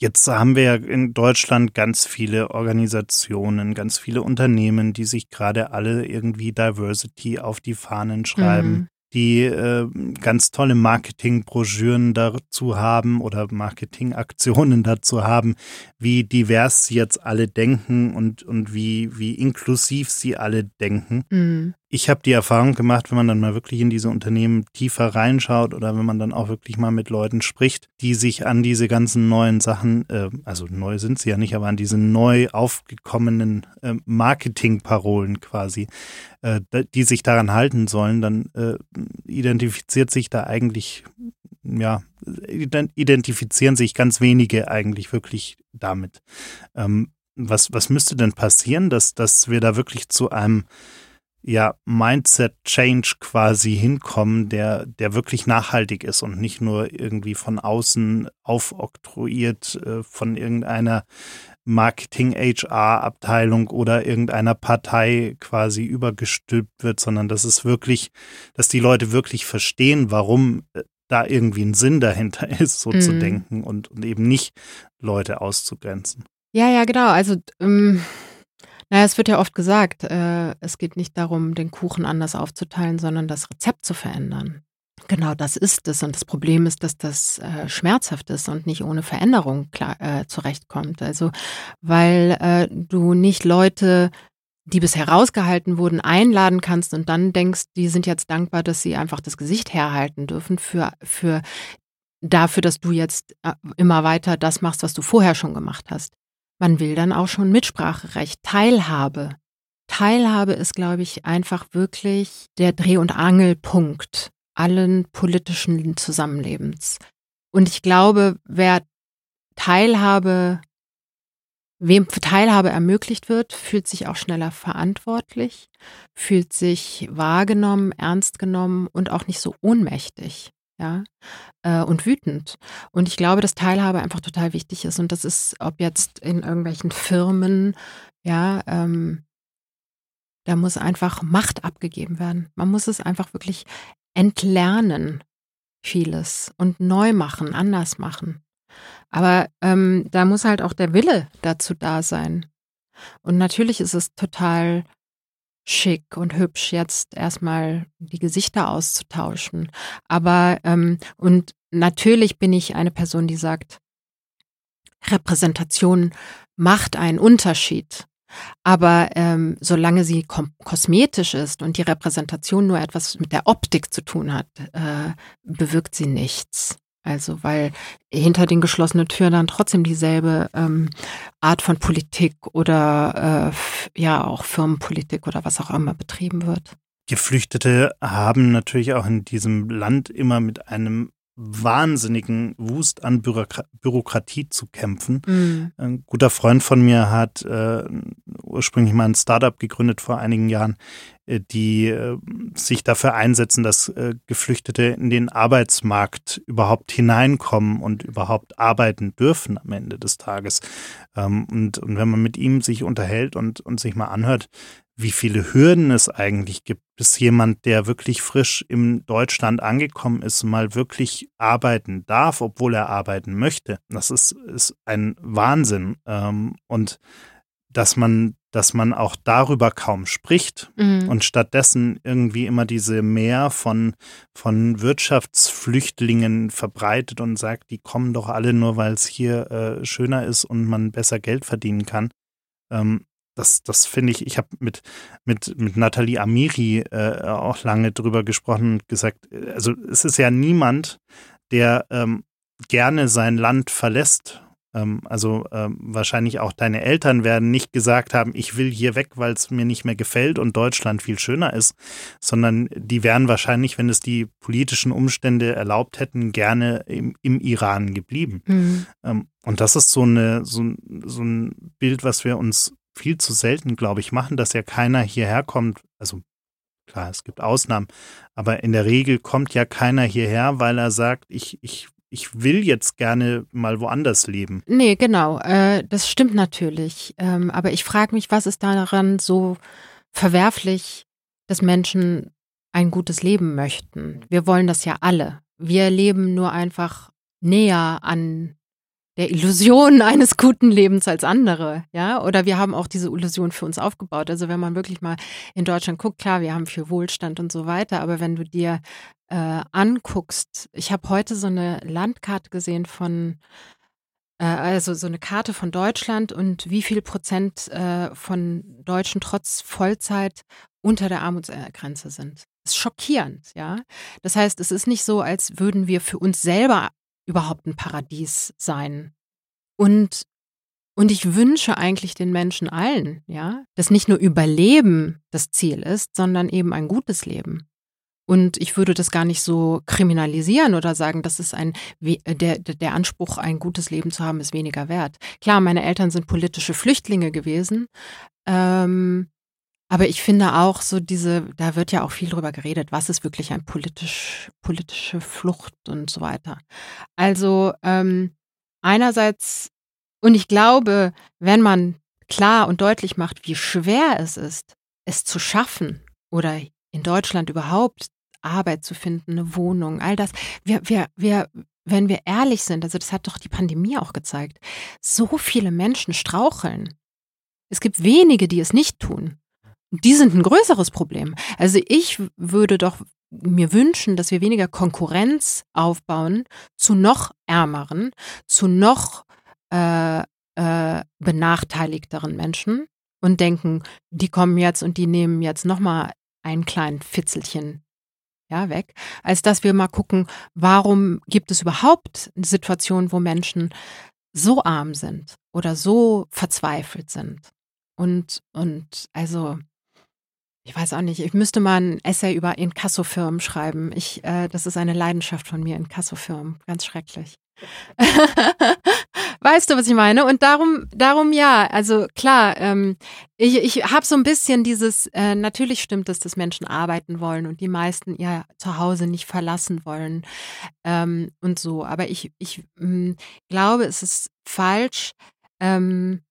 Jetzt haben wir ja in Deutschland ganz viele Organisationen, ganz viele Unternehmen, die sich gerade alle irgendwie Diversity auf die Fahnen schreiben. Mhm die äh, ganz tolle Marketingbroschüren dazu haben oder Marketingaktionen dazu haben, wie divers sie jetzt alle denken und, und wie, wie inklusiv sie alle denken. Mhm ich habe die Erfahrung gemacht, wenn man dann mal wirklich in diese Unternehmen tiefer reinschaut oder wenn man dann auch wirklich mal mit Leuten spricht, die sich an diese ganzen neuen Sachen, äh, also neu sind sie ja nicht, aber an diese neu aufgekommenen äh, Marketingparolen quasi, äh, die sich daran halten sollen, dann äh, identifiziert sich da eigentlich, ja, identifizieren sich ganz wenige eigentlich wirklich damit. Ähm, was, was müsste denn passieren, dass, dass wir da wirklich zu einem ja, Mindset-Change quasi hinkommen, der, der wirklich nachhaltig ist und nicht nur irgendwie von außen aufoktroyiert äh, von irgendeiner Marketing-HR-Abteilung oder irgendeiner Partei quasi übergestülpt wird, sondern dass es wirklich, dass die Leute wirklich verstehen, warum äh, da irgendwie ein Sinn dahinter ist, so mhm. zu denken und, und eben nicht Leute auszugrenzen. Ja, ja, genau. Also ähm, naja, es wird ja oft gesagt, äh, es geht nicht darum, den Kuchen anders aufzuteilen, sondern das Rezept zu verändern. Genau das ist es. Und das Problem ist, dass das äh, schmerzhaft ist und nicht ohne Veränderung klar, äh, zurechtkommt. Also, weil äh, du nicht Leute, die bisher rausgehalten wurden, einladen kannst und dann denkst, die sind jetzt dankbar, dass sie einfach das Gesicht herhalten dürfen für, für dafür, dass du jetzt äh, immer weiter das machst, was du vorher schon gemacht hast. Man will dann auch schon Mitspracherecht, Teilhabe. Teilhabe ist, glaube ich, einfach wirklich der Dreh- und Angelpunkt allen politischen Zusammenlebens. Und ich glaube, wer Teilhabe, wem Teilhabe ermöglicht wird, fühlt sich auch schneller verantwortlich, fühlt sich wahrgenommen, ernst genommen und auch nicht so ohnmächtig ja, äh, und wütend. Und ich glaube, dass Teilhabe einfach total wichtig ist. Und das ist, ob jetzt in irgendwelchen Firmen, ja, ähm, da muss einfach Macht abgegeben werden. Man muss es einfach wirklich entlernen, vieles und neu machen, anders machen. Aber ähm, da muss halt auch der Wille dazu da sein. Und natürlich ist es total schick und hübsch, jetzt erstmal die Gesichter auszutauschen. Aber, ähm, und natürlich bin ich eine Person, die sagt, Repräsentation macht einen Unterschied. Aber ähm, solange sie kosmetisch ist und die Repräsentation nur etwas mit der Optik zu tun hat, äh, bewirkt sie nichts. Also weil hinter den geschlossenen Türen dann trotzdem dieselbe ähm, Art von Politik oder äh, ja auch Firmenpolitik oder was auch immer betrieben wird. Geflüchtete haben natürlich auch in diesem Land immer mit einem wahnsinnigen Wust an Bürokra Bürokratie zu kämpfen. Mhm. Ein guter Freund von mir hat äh, ursprünglich mal ein Startup gegründet vor einigen Jahren, äh, die äh, sich dafür einsetzen, dass äh, Geflüchtete in den Arbeitsmarkt überhaupt hineinkommen und überhaupt arbeiten dürfen am Ende des Tages. Ähm, und, und wenn man mit ihm sich unterhält und, und sich mal anhört, wie viele Hürden es eigentlich gibt, bis jemand, der wirklich frisch in Deutschland angekommen ist, mal wirklich arbeiten darf, obwohl er arbeiten möchte. Das ist, ist ein Wahnsinn. Ähm, und dass man, dass man auch darüber kaum spricht mhm. und stattdessen irgendwie immer diese Mehr von, von Wirtschaftsflüchtlingen verbreitet und sagt, die kommen doch alle nur, weil es hier äh, schöner ist und man besser Geld verdienen kann. Ähm, das, das finde ich, ich habe mit, mit, mit Nathalie Amiri äh, auch lange drüber gesprochen und gesagt, also es ist ja niemand, der ähm, gerne sein Land verlässt ähm, also ähm, wahrscheinlich auch deine Eltern werden nicht gesagt haben, ich will hier weg, weil es mir nicht mehr gefällt und Deutschland viel schöner ist, sondern die wären wahrscheinlich, wenn es die politischen Umstände erlaubt hätten, gerne im, im Iran geblieben. Mhm. Ähm, und das ist so, eine, so, so ein Bild, was wir uns viel zu selten, glaube ich, machen, dass ja keiner hierher kommt. Also klar, es gibt Ausnahmen, aber in der Regel kommt ja keiner hierher, weil er sagt, ich, ich ich will jetzt gerne mal woanders leben. Nee, genau. Äh, das stimmt natürlich. Ähm, aber ich frage mich, was ist daran so verwerflich, dass Menschen ein gutes Leben möchten? Wir wollen das ja alle. Wir leben nur einfach näher an der Illusion eines guten Lebens als andere, ja, oder wir haben auch diese Illusion für uns aufgebaut. Also wenn man wirklich mal in Deutschland guckt, klar, wir haben viel Wohlstand und so weiter, aber wenn du dir äh, anguckst, ich habe heute so eine Landkarte gesehen von äh, also so eine Karte von Deutschland und wie viel Prozent äh, von Deutschen trotz Vollzeit unter der Armutsgrenze sind. Das ist schockierend, ja. Das heißt, es ist nicht so, als würden wir für uns selber überhaupt ein Paradies sein. Und, und ich wünsche eigentlich den Menschen allen, ja, dass nicht nur Überleben das Ziel ist, sondern eben ein gutes Leben. Und ich würde das gar nicht so kriminalisieren oder sagen, das ist ein, der, der Anspruch, ein gutes Leben zu haben, ist weniger wert. Klar, meine Eltern sind politische Flüchtlinge gewesen. Ähm, aber ich finde auch so diese, da wird ja auch viel drüber geredet, was ist wirklich ein politisch, politische Flucht und so weiter. Also ähm, einerseits, und ich glaube, wenn man klar und deutlich macht, wie schwer es ist, es zu schaffen oder in Deutschland überhaupt Arbeit zu finden, eine Wohnung, all das. Wir, wir, wir, wenn wir ehrlich sind, also das hat doch die Pandemie auch gezeigt, so viele Menschen straucheln. Es gibt wenige, die es nicht tun. Die sind ein größeres Problem. Also ich würde doch mir wünschen, dass wir weniger Konkurrenz aufbauen zu noch ärmeren, zu noch äh, äh, benachteiligteren Menschen und denken, die kommen jetzt und die nehmen jetzt nochmal einen kleinen Fitzelchen ja, weg, als dass wir mal gucken, warum gibt es überhaupt Situationen, wo Menschen so arm sind oder so verzweifelt sind. Und, und also ich weiß auch nicht, ich müsste mal ein Essay über Inkassofirmen schreiben. Ich, äh, das ist eine Leidenschaft von mir, Inkassofirmen. Ganz schrecklich. weißt du, was ich meine? Und darum, darum ja, also klar, ähm, ich, ich habe so ein bisschen dieses, äh, natürlich stimmt es, dass Menschen arbeiten wollen und die meisten ihr Zuhause nicht verlassen wollen ähm, und so. Aber ich, ich ähm, glaube, es ist falsch, ähm,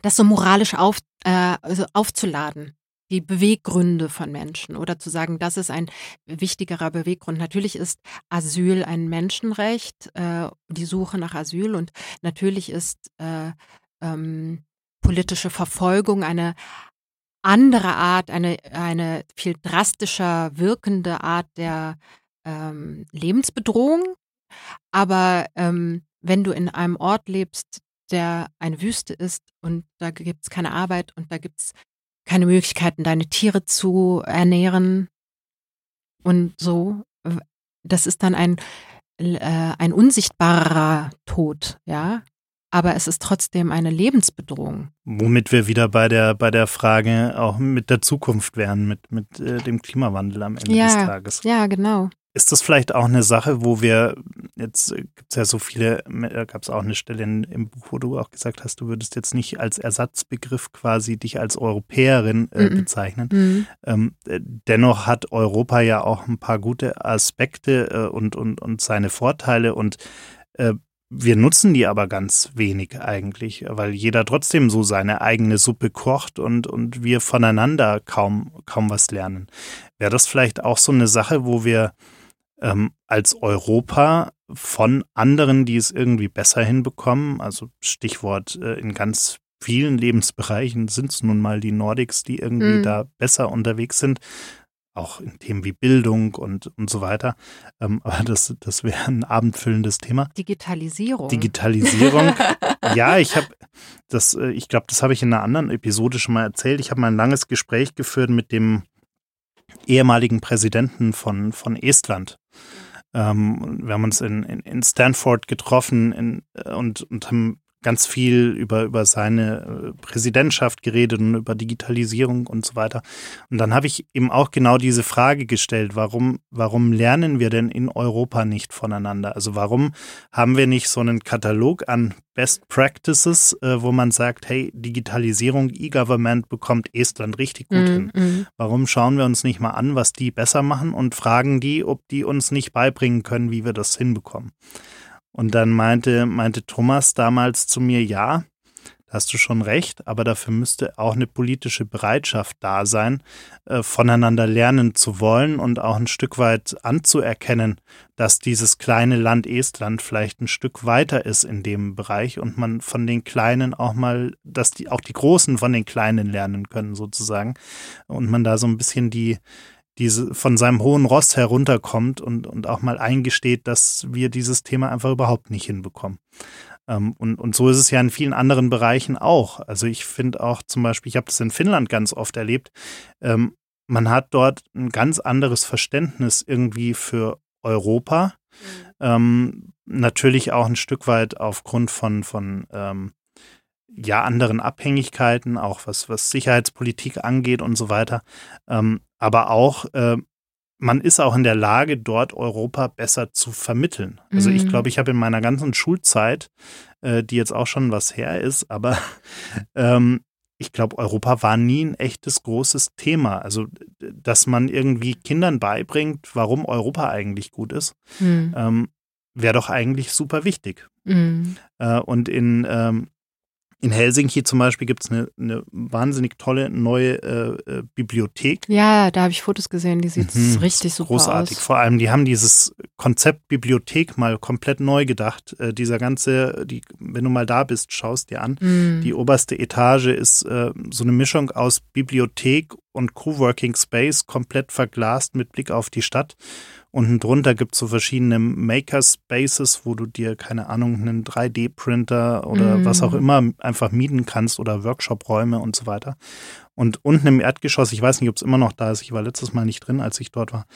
das so moralisch auf, äh, also aufzuladen die Beweggründe von Menschen oder zu sagen, das ist ein wichtigerer Beweggrund. Natürlich ist Asyl ein Menschenrecht, äh, die Suche nach Asyl und natürlich ist äh, ähm, politische Verfolgung eine andere Art, eine, eine viel drastischer wirkende Art der ähm, Lebensbedrohung. Aber ähm, wenn du in einem Ort lebst, der eine Wüste ist und da gibt es keine Arbeit und da gibt es keine Möglichkeiten, deine Tiere zu ernähren und so. Das ist dann ein, äh, ein unsichtbarer Tod, ja. Aber es ist trotzdem eine Lebensbedrohung. Womit wir wieder bei der, bei der Frage auch mit der Zukunft wären, mit, mit äh, dem Klimawandel am Ende ja, des Tages. Ja, genau. Ist das vielleicht auch eine Sache, wo wir, jetzt gibt es ja so viele, da gab es auch eine Stelle in, im Buch, wo du auch gesagt hast, du würdest jetzt nicht als Ersatzbegriff quasi dich als Europäerin äh, bezeichnen. Mhm. Ähm, dennoch hat Europa ja auch ein paar gute Aspekte äh, und, und, und seine Vorteile und äh, wir nutzen die aber ganz wenig eigentlich, weil jeder trotzdem so seine eigene Suppe kocht und, und wir voneinander kaum, kaum was lernen. Wäre das vielleicht auch so eine Sache, wo wir ähm, als Europa von anderen, die es irgendwie besser hinbekommen. Also Stichwort äh, in ganz vielen Lebensbereichen sind es nun mal die Nordics, die irgendwie mhm. da besser unterwegs sind. Auch in Themen wie Bildung und, und so weiter. Ähm, aber das, das wäre ein abendfüllendes Thema. Digitalisierung. Digitalisierung. ja, ich habe das, äh, ich glaube, das habe ich in einer anderen Episode schon mal erzählt. Ich habe mal ein langes Gespräch geführt mit dem ehemaligen Präsidenten von, von Estland. Ähm, wir haben uns in, in, in Stanford getroffen in, äh, und, und haben ganz viel über, über seine äh, Präsidentschaft geredet und über Digitalisierung und so weiter. Und dann habe ich ihm auch genau diese Frage gestellt, warum, warum lernen wir denn in Europa nicht voneinander? Also warum haben wir nicht so einen Katalog an Best Practices, äh, wo man sagt, hey, Digitalisierung, E-Government bekommt Estland richtig gut mm, hin. Mm. Warum schauen wir uns nicht mal an, was die besser machen und fragen die, ob die uns nicht beibringen können, wie wir das hinbekommen? Und dann meinte, meinte Thomas damals zu mir, ja, hast du schon recht, aber dafür müsste auch eine politische Bereitschaft da sein, äh, voneinander lernen zu wollen und auch ein Stück weit anzuerkennen, dass dieses kleine Land Estland vielleicht ein Stück weiter ist in dem Bereich und man von den Kleinen auch mal, dass die auch die Großen von den Kleinen lernen können sozusagen. Und man da so ein bisschen die diese von seinem hohen Ross herunterkommt und, und auch mal eingesteht, dass wir dieses Thema einfach überhaupt nicht hinbekommen. Ähm, und, und so ist es ja in vielen anderen Bereichen auch. Also ich finde auch zum Beispiel, ich habe das in Finnland ganz oft erlebt, ähm, man hat dort ein ganz anderes Verständnis irgendwie für Europa. Mhm. Ähm, natürlich auch ein Stück weit aufgrund von, von ähm, ja, anderen Abhängigkeiten, auch was, was Sicherheitspolitik angeht und so weiter. Ähm, aber auch, äh, man ist auch in der Lage, dort Europa besser zu vermitteln. Also ich mhm. glaube, ich habe in meiner ganzen Schulzeit, äh, die jetzt auch schon was her ist, aber ähm, ich glaube, Europa war nie ein echtes großes Thema. Also, dass man irgendwie Kindern beibringt, warum Europa eigentlich gut ist, mhm. ähm, wäre doch eigentlich super wichtig. Mhm. Äh, und in, ähm, in Helsinki zum Beispiel gibt es eine, eine, wahnsinnig tolle neue äh, äh, Bibliothek. Ja, da habe ich Fotos gesehen, die sieht mhm, richtig super großartig. aus. Großartig. Vor allem, die haben dieses Konzept Bibliothek mal komplett neu gedacht. Äh, dieser ganze, die, wenn du mal da bist, schaust dir an. Mhm. Die oberste Etage ist äh, so eine Mischung aus Bibliothek und Coworking Space, komplett verglast mit Blick auf die Stadt. Unten drunter gibt es so verschiedene Makerspaces, wo du dir, keine Ahnung, einen 3D-Printer oder mm. was auch immer einfach mieten kannst oder Workshop-Räume und so weiter. Und unten im Erdgeschoss, ich weiß nicht, ob es immer noch da ist, ich war letztes Mal nicht drin, als ich dort war,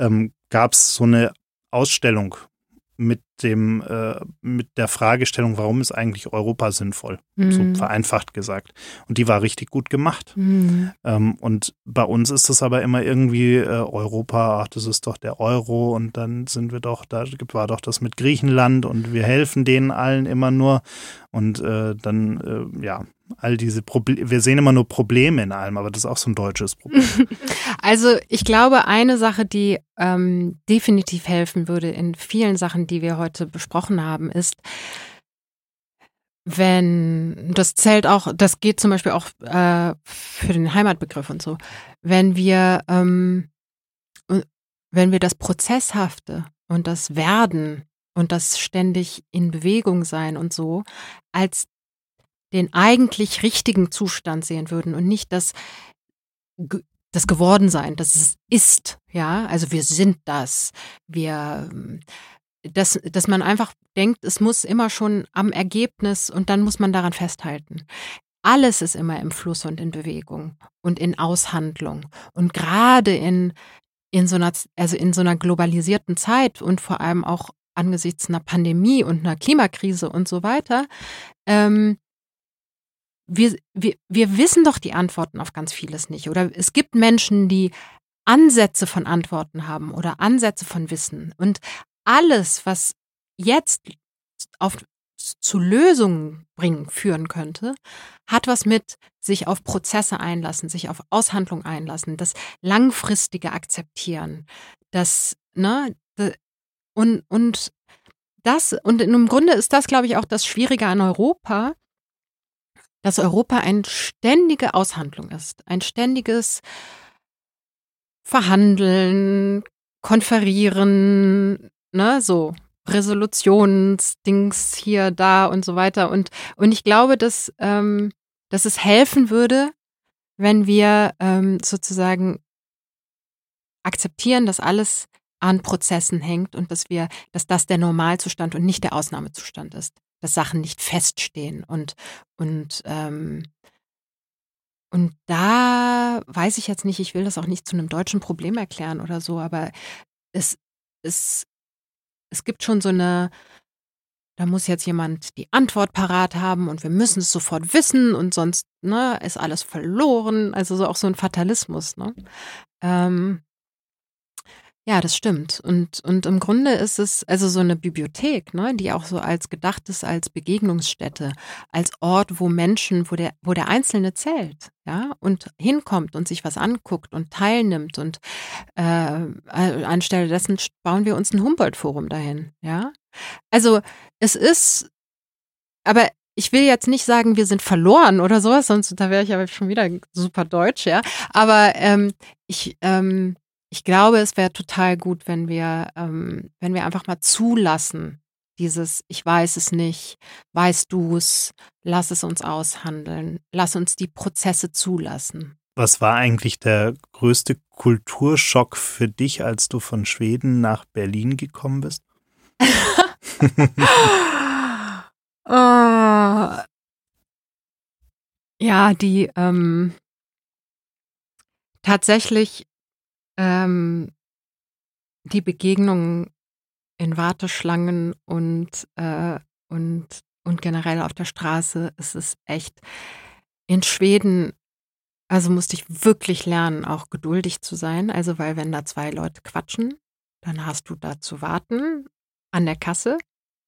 ähm, gab es so eine Ausstellung mit dem, äh, mit der Fragestellung, warum ist eigentlich Europa sinnvoll? Mhm. So vereinfacht gesagt. Und die war richtig gut gemacht. Mhm. Ähm, und bei uns ist es aber immer irgendwie äh, Europa, ach, das ist doch der Euro und dann sind wir doch, da war doch das mit Griechenland und wir helfen denen allen immer nur. Und äh, dann, äh, ja, all diese Probleme, wir sehen immer nur Probleme in allem, aber das ist auch so ein deutsches Problem. Also ich glaube, eine Sache, die ähm, definitiv helfen würde in vielen Sachen, die wir heute besprochen haben, ist, wenn, das zählt auch, das geht zum Beispiel auch äh, für den Heimatbegriff und so, wenn wir, ähm, wenn wir das Prozesshafte und das Werden und das ständig in Bewegung sein und so als den eigentlich richtigen Zustand sehen würden und nicht das, das Gewordensein, das es ist, ja, also wir sind das, wir, dass, dass man einfach denkt, es muss immer schon am Ergebnis und dann muss man daran festhalten. Alles ist immer im Fluss und in Bewegung und in Aushandlung. Und gerade in, in so einer, also in so einer globalisierten Zeit und vor allem auch angesichts einer Pandemie und einer Klimakrise und so weiter, ähm, wir, wir, wir wissen doch die Antworten auf ganz vieles nicht. Oder es gibt Menschen, die Ansätze von Antworten haben oder Ansätze von Wissen. Und alles, was jetzt auf, zu Lösungen bringen führen könnte, hat was mit sich auf Prozesse einlassen, sich auf Aushandlung einlassen, das langfristige Akzeptieren, das, ne, und, und das, und im Grunde ist das, glaube ich, auch das Schwierige an Europa, dass Europa eine ständige Aushandlung ist, ein ständiges Verhandeln, Konferieren, ne, so Resolutionsdings hier, da und so weiter. Und, und ich glaube, dass, ähm, dass es helfen würde, wenn wir ähm, sozusagen akzeptieren, dass alles an Prozessen hängt und dass wir, dass das der Normalzustand und nicht der Ausnahmezustand ist. Dass Sachen nicht feststehen und, und, ähm, und da weiß ich jetzt nicht, ich will das auch nicht zu einem deutschen Problem erklären oder so, aber es, es es gibt schon so eine, da muss jetzt jemand die Antwort parat haben und wir müssen es sofort wissen und sonst ne, ist alles verloren. Also so auch so ein Fatalismus. Ne? Ähm, ja, das stimmt. Und, und im Grunde ist es also so eine Bibliothek, ne, die auch so als gedacht ist als Begegnungsstätte, als Ort, wo Menschen, wo der, wo der Einzelne zählt, ja, und hinkommt und sich was anguckt und teilnimmt. Und äh, anstelle dessen bauen wir uns ein Humboldt-Forum dahin, ja. Also es ist, aber ich will jetzt nicht sagen, wir sind verloren oder sowas, sonst da wäre ich aber schon wieder super deutsch, ja. Aber ähm, ich, ähm, ich glaube, es wäre total gut, wenn wir, ähm, wenn wir einfach mal zulassen, dieses Ich weiß es nicht, weißt du es, lass es uns aushandeln, lass uns die Prozesse zulassen. Was war eigentlich der größte Kulturschock für dich, als du von Schweden nach Berlin gekommen bist? oh. Ja, die ähm, tatsächlich ähm, die Begegnungen in Warteschlangen und, äh, und, und generell auf der Straße ist es echt. In Schweden, also musste ich wirklich lernen, auch geduldig zu sein. Also, weil wenn da zwei Leute quatschen, dann hast du da zu warten an der Kasse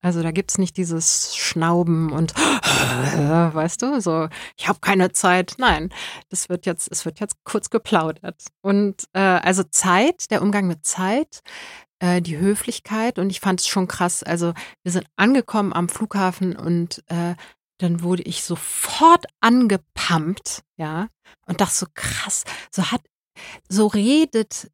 also da gibt's nicht dieses Schnauben und weißt du, so, ich habe keine Zeit. Nein, das wird jetzt, es wird jetzt kurz geplaudert. Und äh, also Zeit, der Umgang mit Zeit, äh, die Höflichkeit und ich fand es schon krass. Also wir sind angekommen am Flughafen und äh, dann wurde ich sofort angepumpt, ja, und dachte so krass, so hat, so redet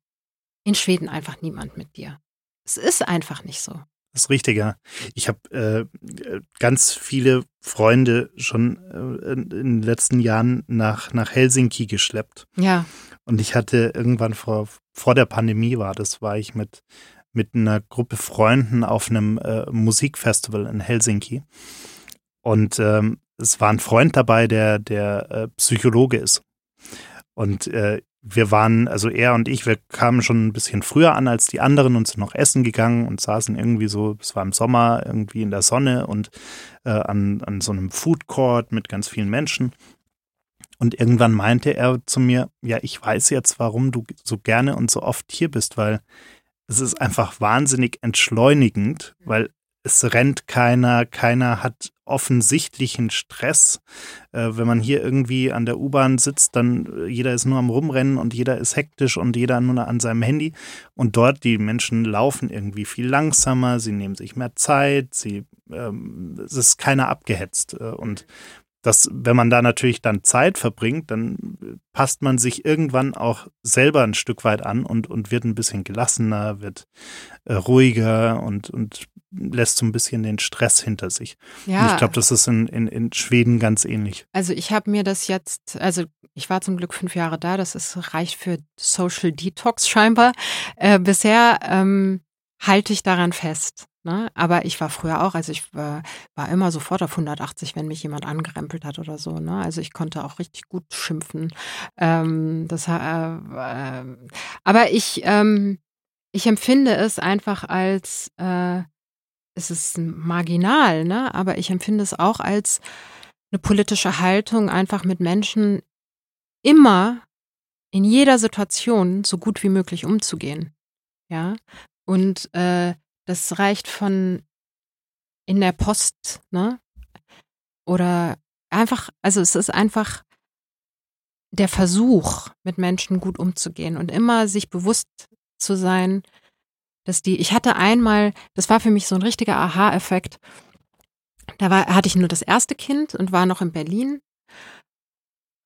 in Schweden einfach niemand mit dir. Es ist einfach nicht so. Das ist richtiger. Ich habe äh, ganz viele Freunde schon äh, in den letzten Jahren nach, nach Helsinki geschleppt. Ja. Und ich hatte irgendwann vor, vor der Pandemie war das, war ich mit, mit einer Gruppe Freunden auf einem äh, Musikfestival in Helsinki. Und ähm, es war ein Freund dabei, der, der äh, Psychologe ist. Und äh, wir waren, also er und ich, wir kamen schon ein bisschen früher an als die anderen und sind noch essen gegangen und saßen irgendwie so, es war im Sommer, irgendwie in der Sonne und äh, an, an so einem Food Court mit ganz vielen Menschen. Und irgendwann meinte er zu mir, ja, ich weiß jetzt, warum du so gerne und so oft hier bist, weil es ist einfach wahnsinnig entschleunigend, weil es rennt keiner, keiner hat offensichtlichen Stress. Äh, wenn man hier irgendwie an der U-Bahn sitzt, dann äh, jeder ist nur am Rumrennen und jeder ist hektisch und jeder nur an seinem Handy. Und dort die Menschen laufen irgendwie viel langsamer, sie nehmen sich mehr Zeit, sie, ähm, es ist keiner abgehetzt. Äh, und dass, wenn man da natürlich dann Zeit verbringt, dann passt man sich irgendwann auch selber ein Stück weit an und, und wird ein bisschen gelassener, wird äh, ruhiger und, und lässt so ein bisschen den Stress hinter sich. Ja. Und ich glaube, das ist in, in, in Schweden ganz ähnlich. Also ich habe mir das jetzt, also ich war zum Glück fünf Jahre da, das ist reicht für Social Detox scheinbar. Äh, bisher ähm, halte ich daran fest. Ne? Aber ich war früher auch, also ich war, war, immer sofort auf 180, wenn mich jemand angerempelt hat oder so. Ne? Also ich konnte auch richtig gut schimpfen. Ähm, das, äh, äh, aber ich, ähm, ich empfinde es einfach als äh, es ist marginal, ne? aber ich empfinde es auch als eine politische Haltung, einfach mit Menschen immer in jeder Situation so gut wie möglich umzugehen. Ja. Und äh, das reicht von in der Post, ne? Oder einfach, also es ist einfach der Versuch, mit Menschen gut umzugehen und immer sich bewusst zu sein, dass die, ich hatte einmal, das war für mich so ein richtiger Aha-Effekt. Da war, hatte ich nur das erste Kind und war noch in Berlin.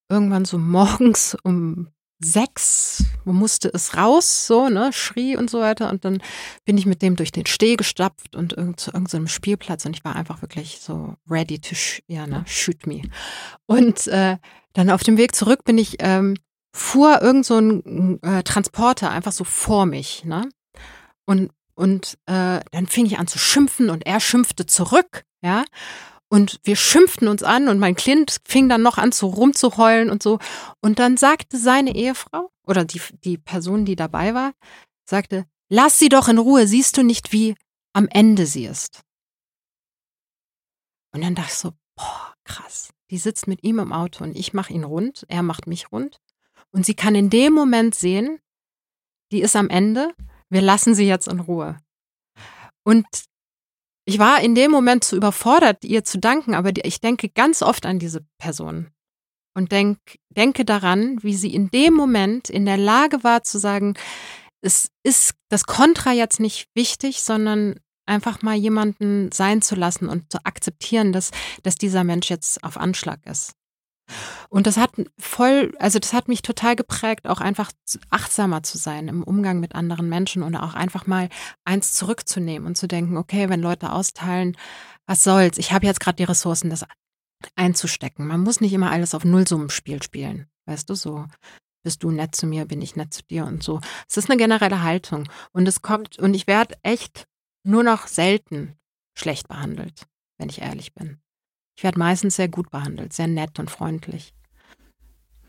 Irgendwann so morgens um sechs musste es raus, so, ne, schrie und so weiter. Und dann bin ich mit dem durch den Steh gestapft und irgend, zu irgendeinem Spielplatz und ich war einfach wirklich so ready to, ja, ne, shoot me. Und äh, dann auf dem Weg zurück bin ich, ähm, fuhr irgend so ein äh, Transporter einfach so vor mich, ne? Und, und äh, dann fing ich an zu schimpfen und er schimpfte zurück, ja. Und wir schimpften uns an und mein Kind fing dann noch an zu rumzuheulen und so. Und dann sagte seine Ehefrau oder die, die Person, die dabei war, sagte, lass sie doch in Ruhe, siehst du nicht, wie am Ende sie ist. Und dann dachte ich so, boah, krass. Die sitzt mit ihm im Auto und ich mache ihn rund, er macht mich rund. Und sie kann in dem Moment sehen, die ist am Ende, wir lassen sie jetzt in Ruhe. Und ich war in dem Moment zu überfordert, ihr zu danken, aber ich denke ganz oft an diese Person und denk, denke daran, wie sie in dem Moment in der Lage war zu sagen, es ist das Kontra jetzt nicht wichtig, sondern einfach mal jemanden sein zu lassen und zu akzeptieren, dass, dass dieser Mensch jetzt auf Anschlag ist. Und das hat voll, also das hat mich total geprägt, auch einfach achtsamer zu sein im Umgang mit anderen Menschen und auch einfach mal eins zurückzunehmen und zu denken, okay, wenn Leute austeilen, was soll's? Ich habe jetzt gerade die Ressourcen, das einzustecken. Man muss nicht immer alles auf Nullsummenspiel spielen, weißt du so. Bist du nett zu mir, bin ich nett zu dir und so. Es ist eine generelle Haltung und es kommt und ich werde echt nur noch selten schlecht behandelt, wenn ich ehrlich bin. Ich werde meistens sehr gut behandelt, sehr nett und freundlich.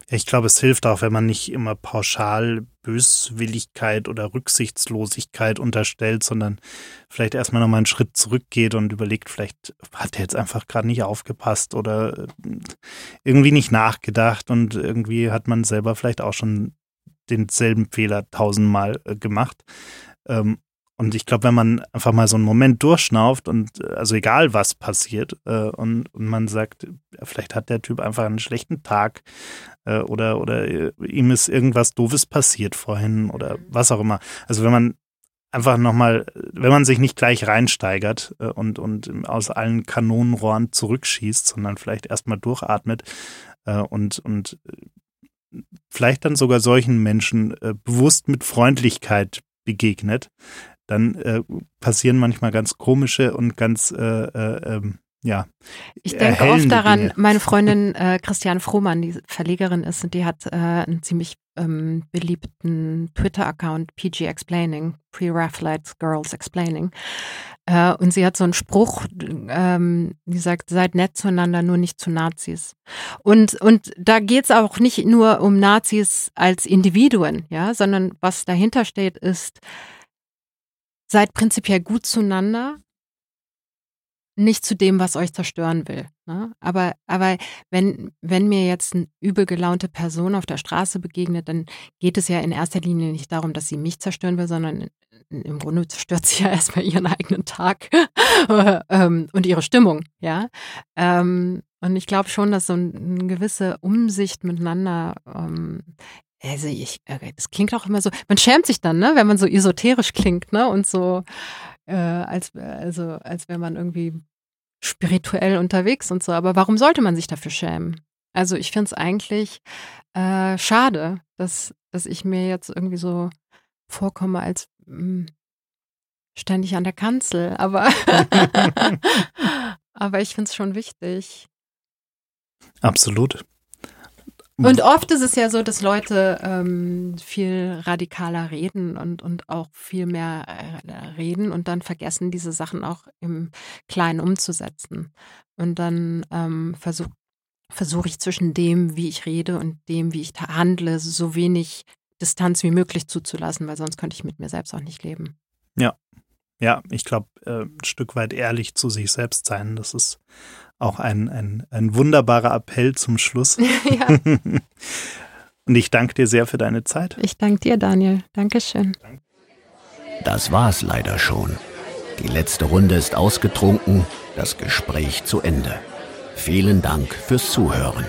Ich glaube, es hilft auch, wenn man nicht immer pauschal Böswilligkeit oder Rücksichtslosigkeit unterstellt, sondern vielleicht erstmal nochmal einen Schritt zurückgeht und überlegt, vielleicht hat er jetzt einfach gerade nicht aufgepasst oder äh, irgendwie nicht nachgedacht und irgendwie hat man selber vielleicht auch schon denselben Fehler tausendmal äh, gemacht. Ähm, und ich glaube, wenn man einfach mal so einen Moment durchschnauft und äh, also egal was passiert äh, und, und man sagt, vielleicht hat der Typ einfach einen schlechten Tag äh, oder, oder äh, ihm ist irgendwas Doofes passiert vorhin oder was auch immer. Also wenn man einfach nochmal, wenn man sich nicht gleich reinsteigert äh, und, und aus allen Kanonenrohren zurückschießt, sondern vielleicht erstmal durchatmet äh, und, und vielleicht dann sogar solchen Menschen bewusst mit Freundlichkeit begegnet, dann äh, passieren manchmal ganz komische und ganz äh, äh, ähm, ja. Ich denke oft daran, Dinge. meine Freundin äh, Christiane Frohmann, die Verlegerin ist, und die hat äh, einen ziemlich ähm, beliebten Twitter-Account, PG Explaining, Pre-Raphaelites Girls Explaining. Äh, und sie hat so einen Spruch, ähm, die sagt, seid nett zueinander, nur nicht zu Nazis. Und, und da geht es auch nicht nur um Nazis als Individuen, ja, sondern was dahinter steht, ist, seid prinzipiell gut zueinander, nicht zu dem, was euch zerstören will. Ne? Aber, aber wenn, wenn mir jetzt eine übel gelaunte Person auf der Straße begegnet, dann geht es ja in erster Linie nicht darum, dass sie mich zerstören will, sondern im Grunde zerstört sie ja erstmal ihren eigenen Tag ähm, und ihre Stimmung, ja. Ähm, und ich glaube schon, dass so eine gewisse Umsicht miteinander ähm, also ich, äh, es klingt auch immer so, man schämt sich dann, ne, wenn man so esoterisch klingt, ne, und so, äh, als, also, als wäre man irgendwie spirituell unterwegs und so. Aber warum sollte man sich dafür schämen? Also ich finde es eigentlich äh, schade, dass, dass ich mir jetzt irgendwie so vorkomme, als mh, hm, ständig an der Kanzel. Aber, aber ich finde es schon wichtig. Absolut. Und oft ist es ja so, dass Leute ähm, viel radikaler reden und, und auch viel mehr äh, reden und dann vergessen, diese Sachen auch im Kleinen umzusetzen. Und dann ähm, versuche versuch ich zwischen dem, wie ich rede und dem, wie ich handle, so wenig Distanz wie möglich zuzulassen, weil sonst könnte ich mit mir selbst auch nicht leben. Ja, ja, ich glaube, äh, ein Stück weit ehrlich zu sich selbst sein, das ist auch ein, ein, ein wunderbarer Appell zum Schluss. Ja. Und ich danke dir sehr für deine Zeit. Ich danke dir, Daniel. Dankeschön. Das war's leider schon. Die letzte Runde ist ausgetrunken, das Gespräch zu Ende. Vielen Dank fürs Zuhören.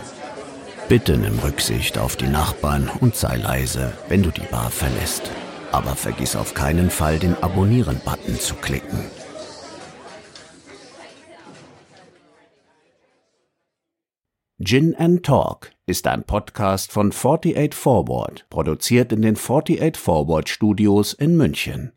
Bitte nimm Rücksicht auf die Nachbarn und sei leise, wenn du die Bar verlässt. Aber vergiss auf keinen Fall, den Abonnieren-Button zu klicken. Gin and Talk ist ein Podcast von 48 Forward, produziert in den 48 Forward Studios in München.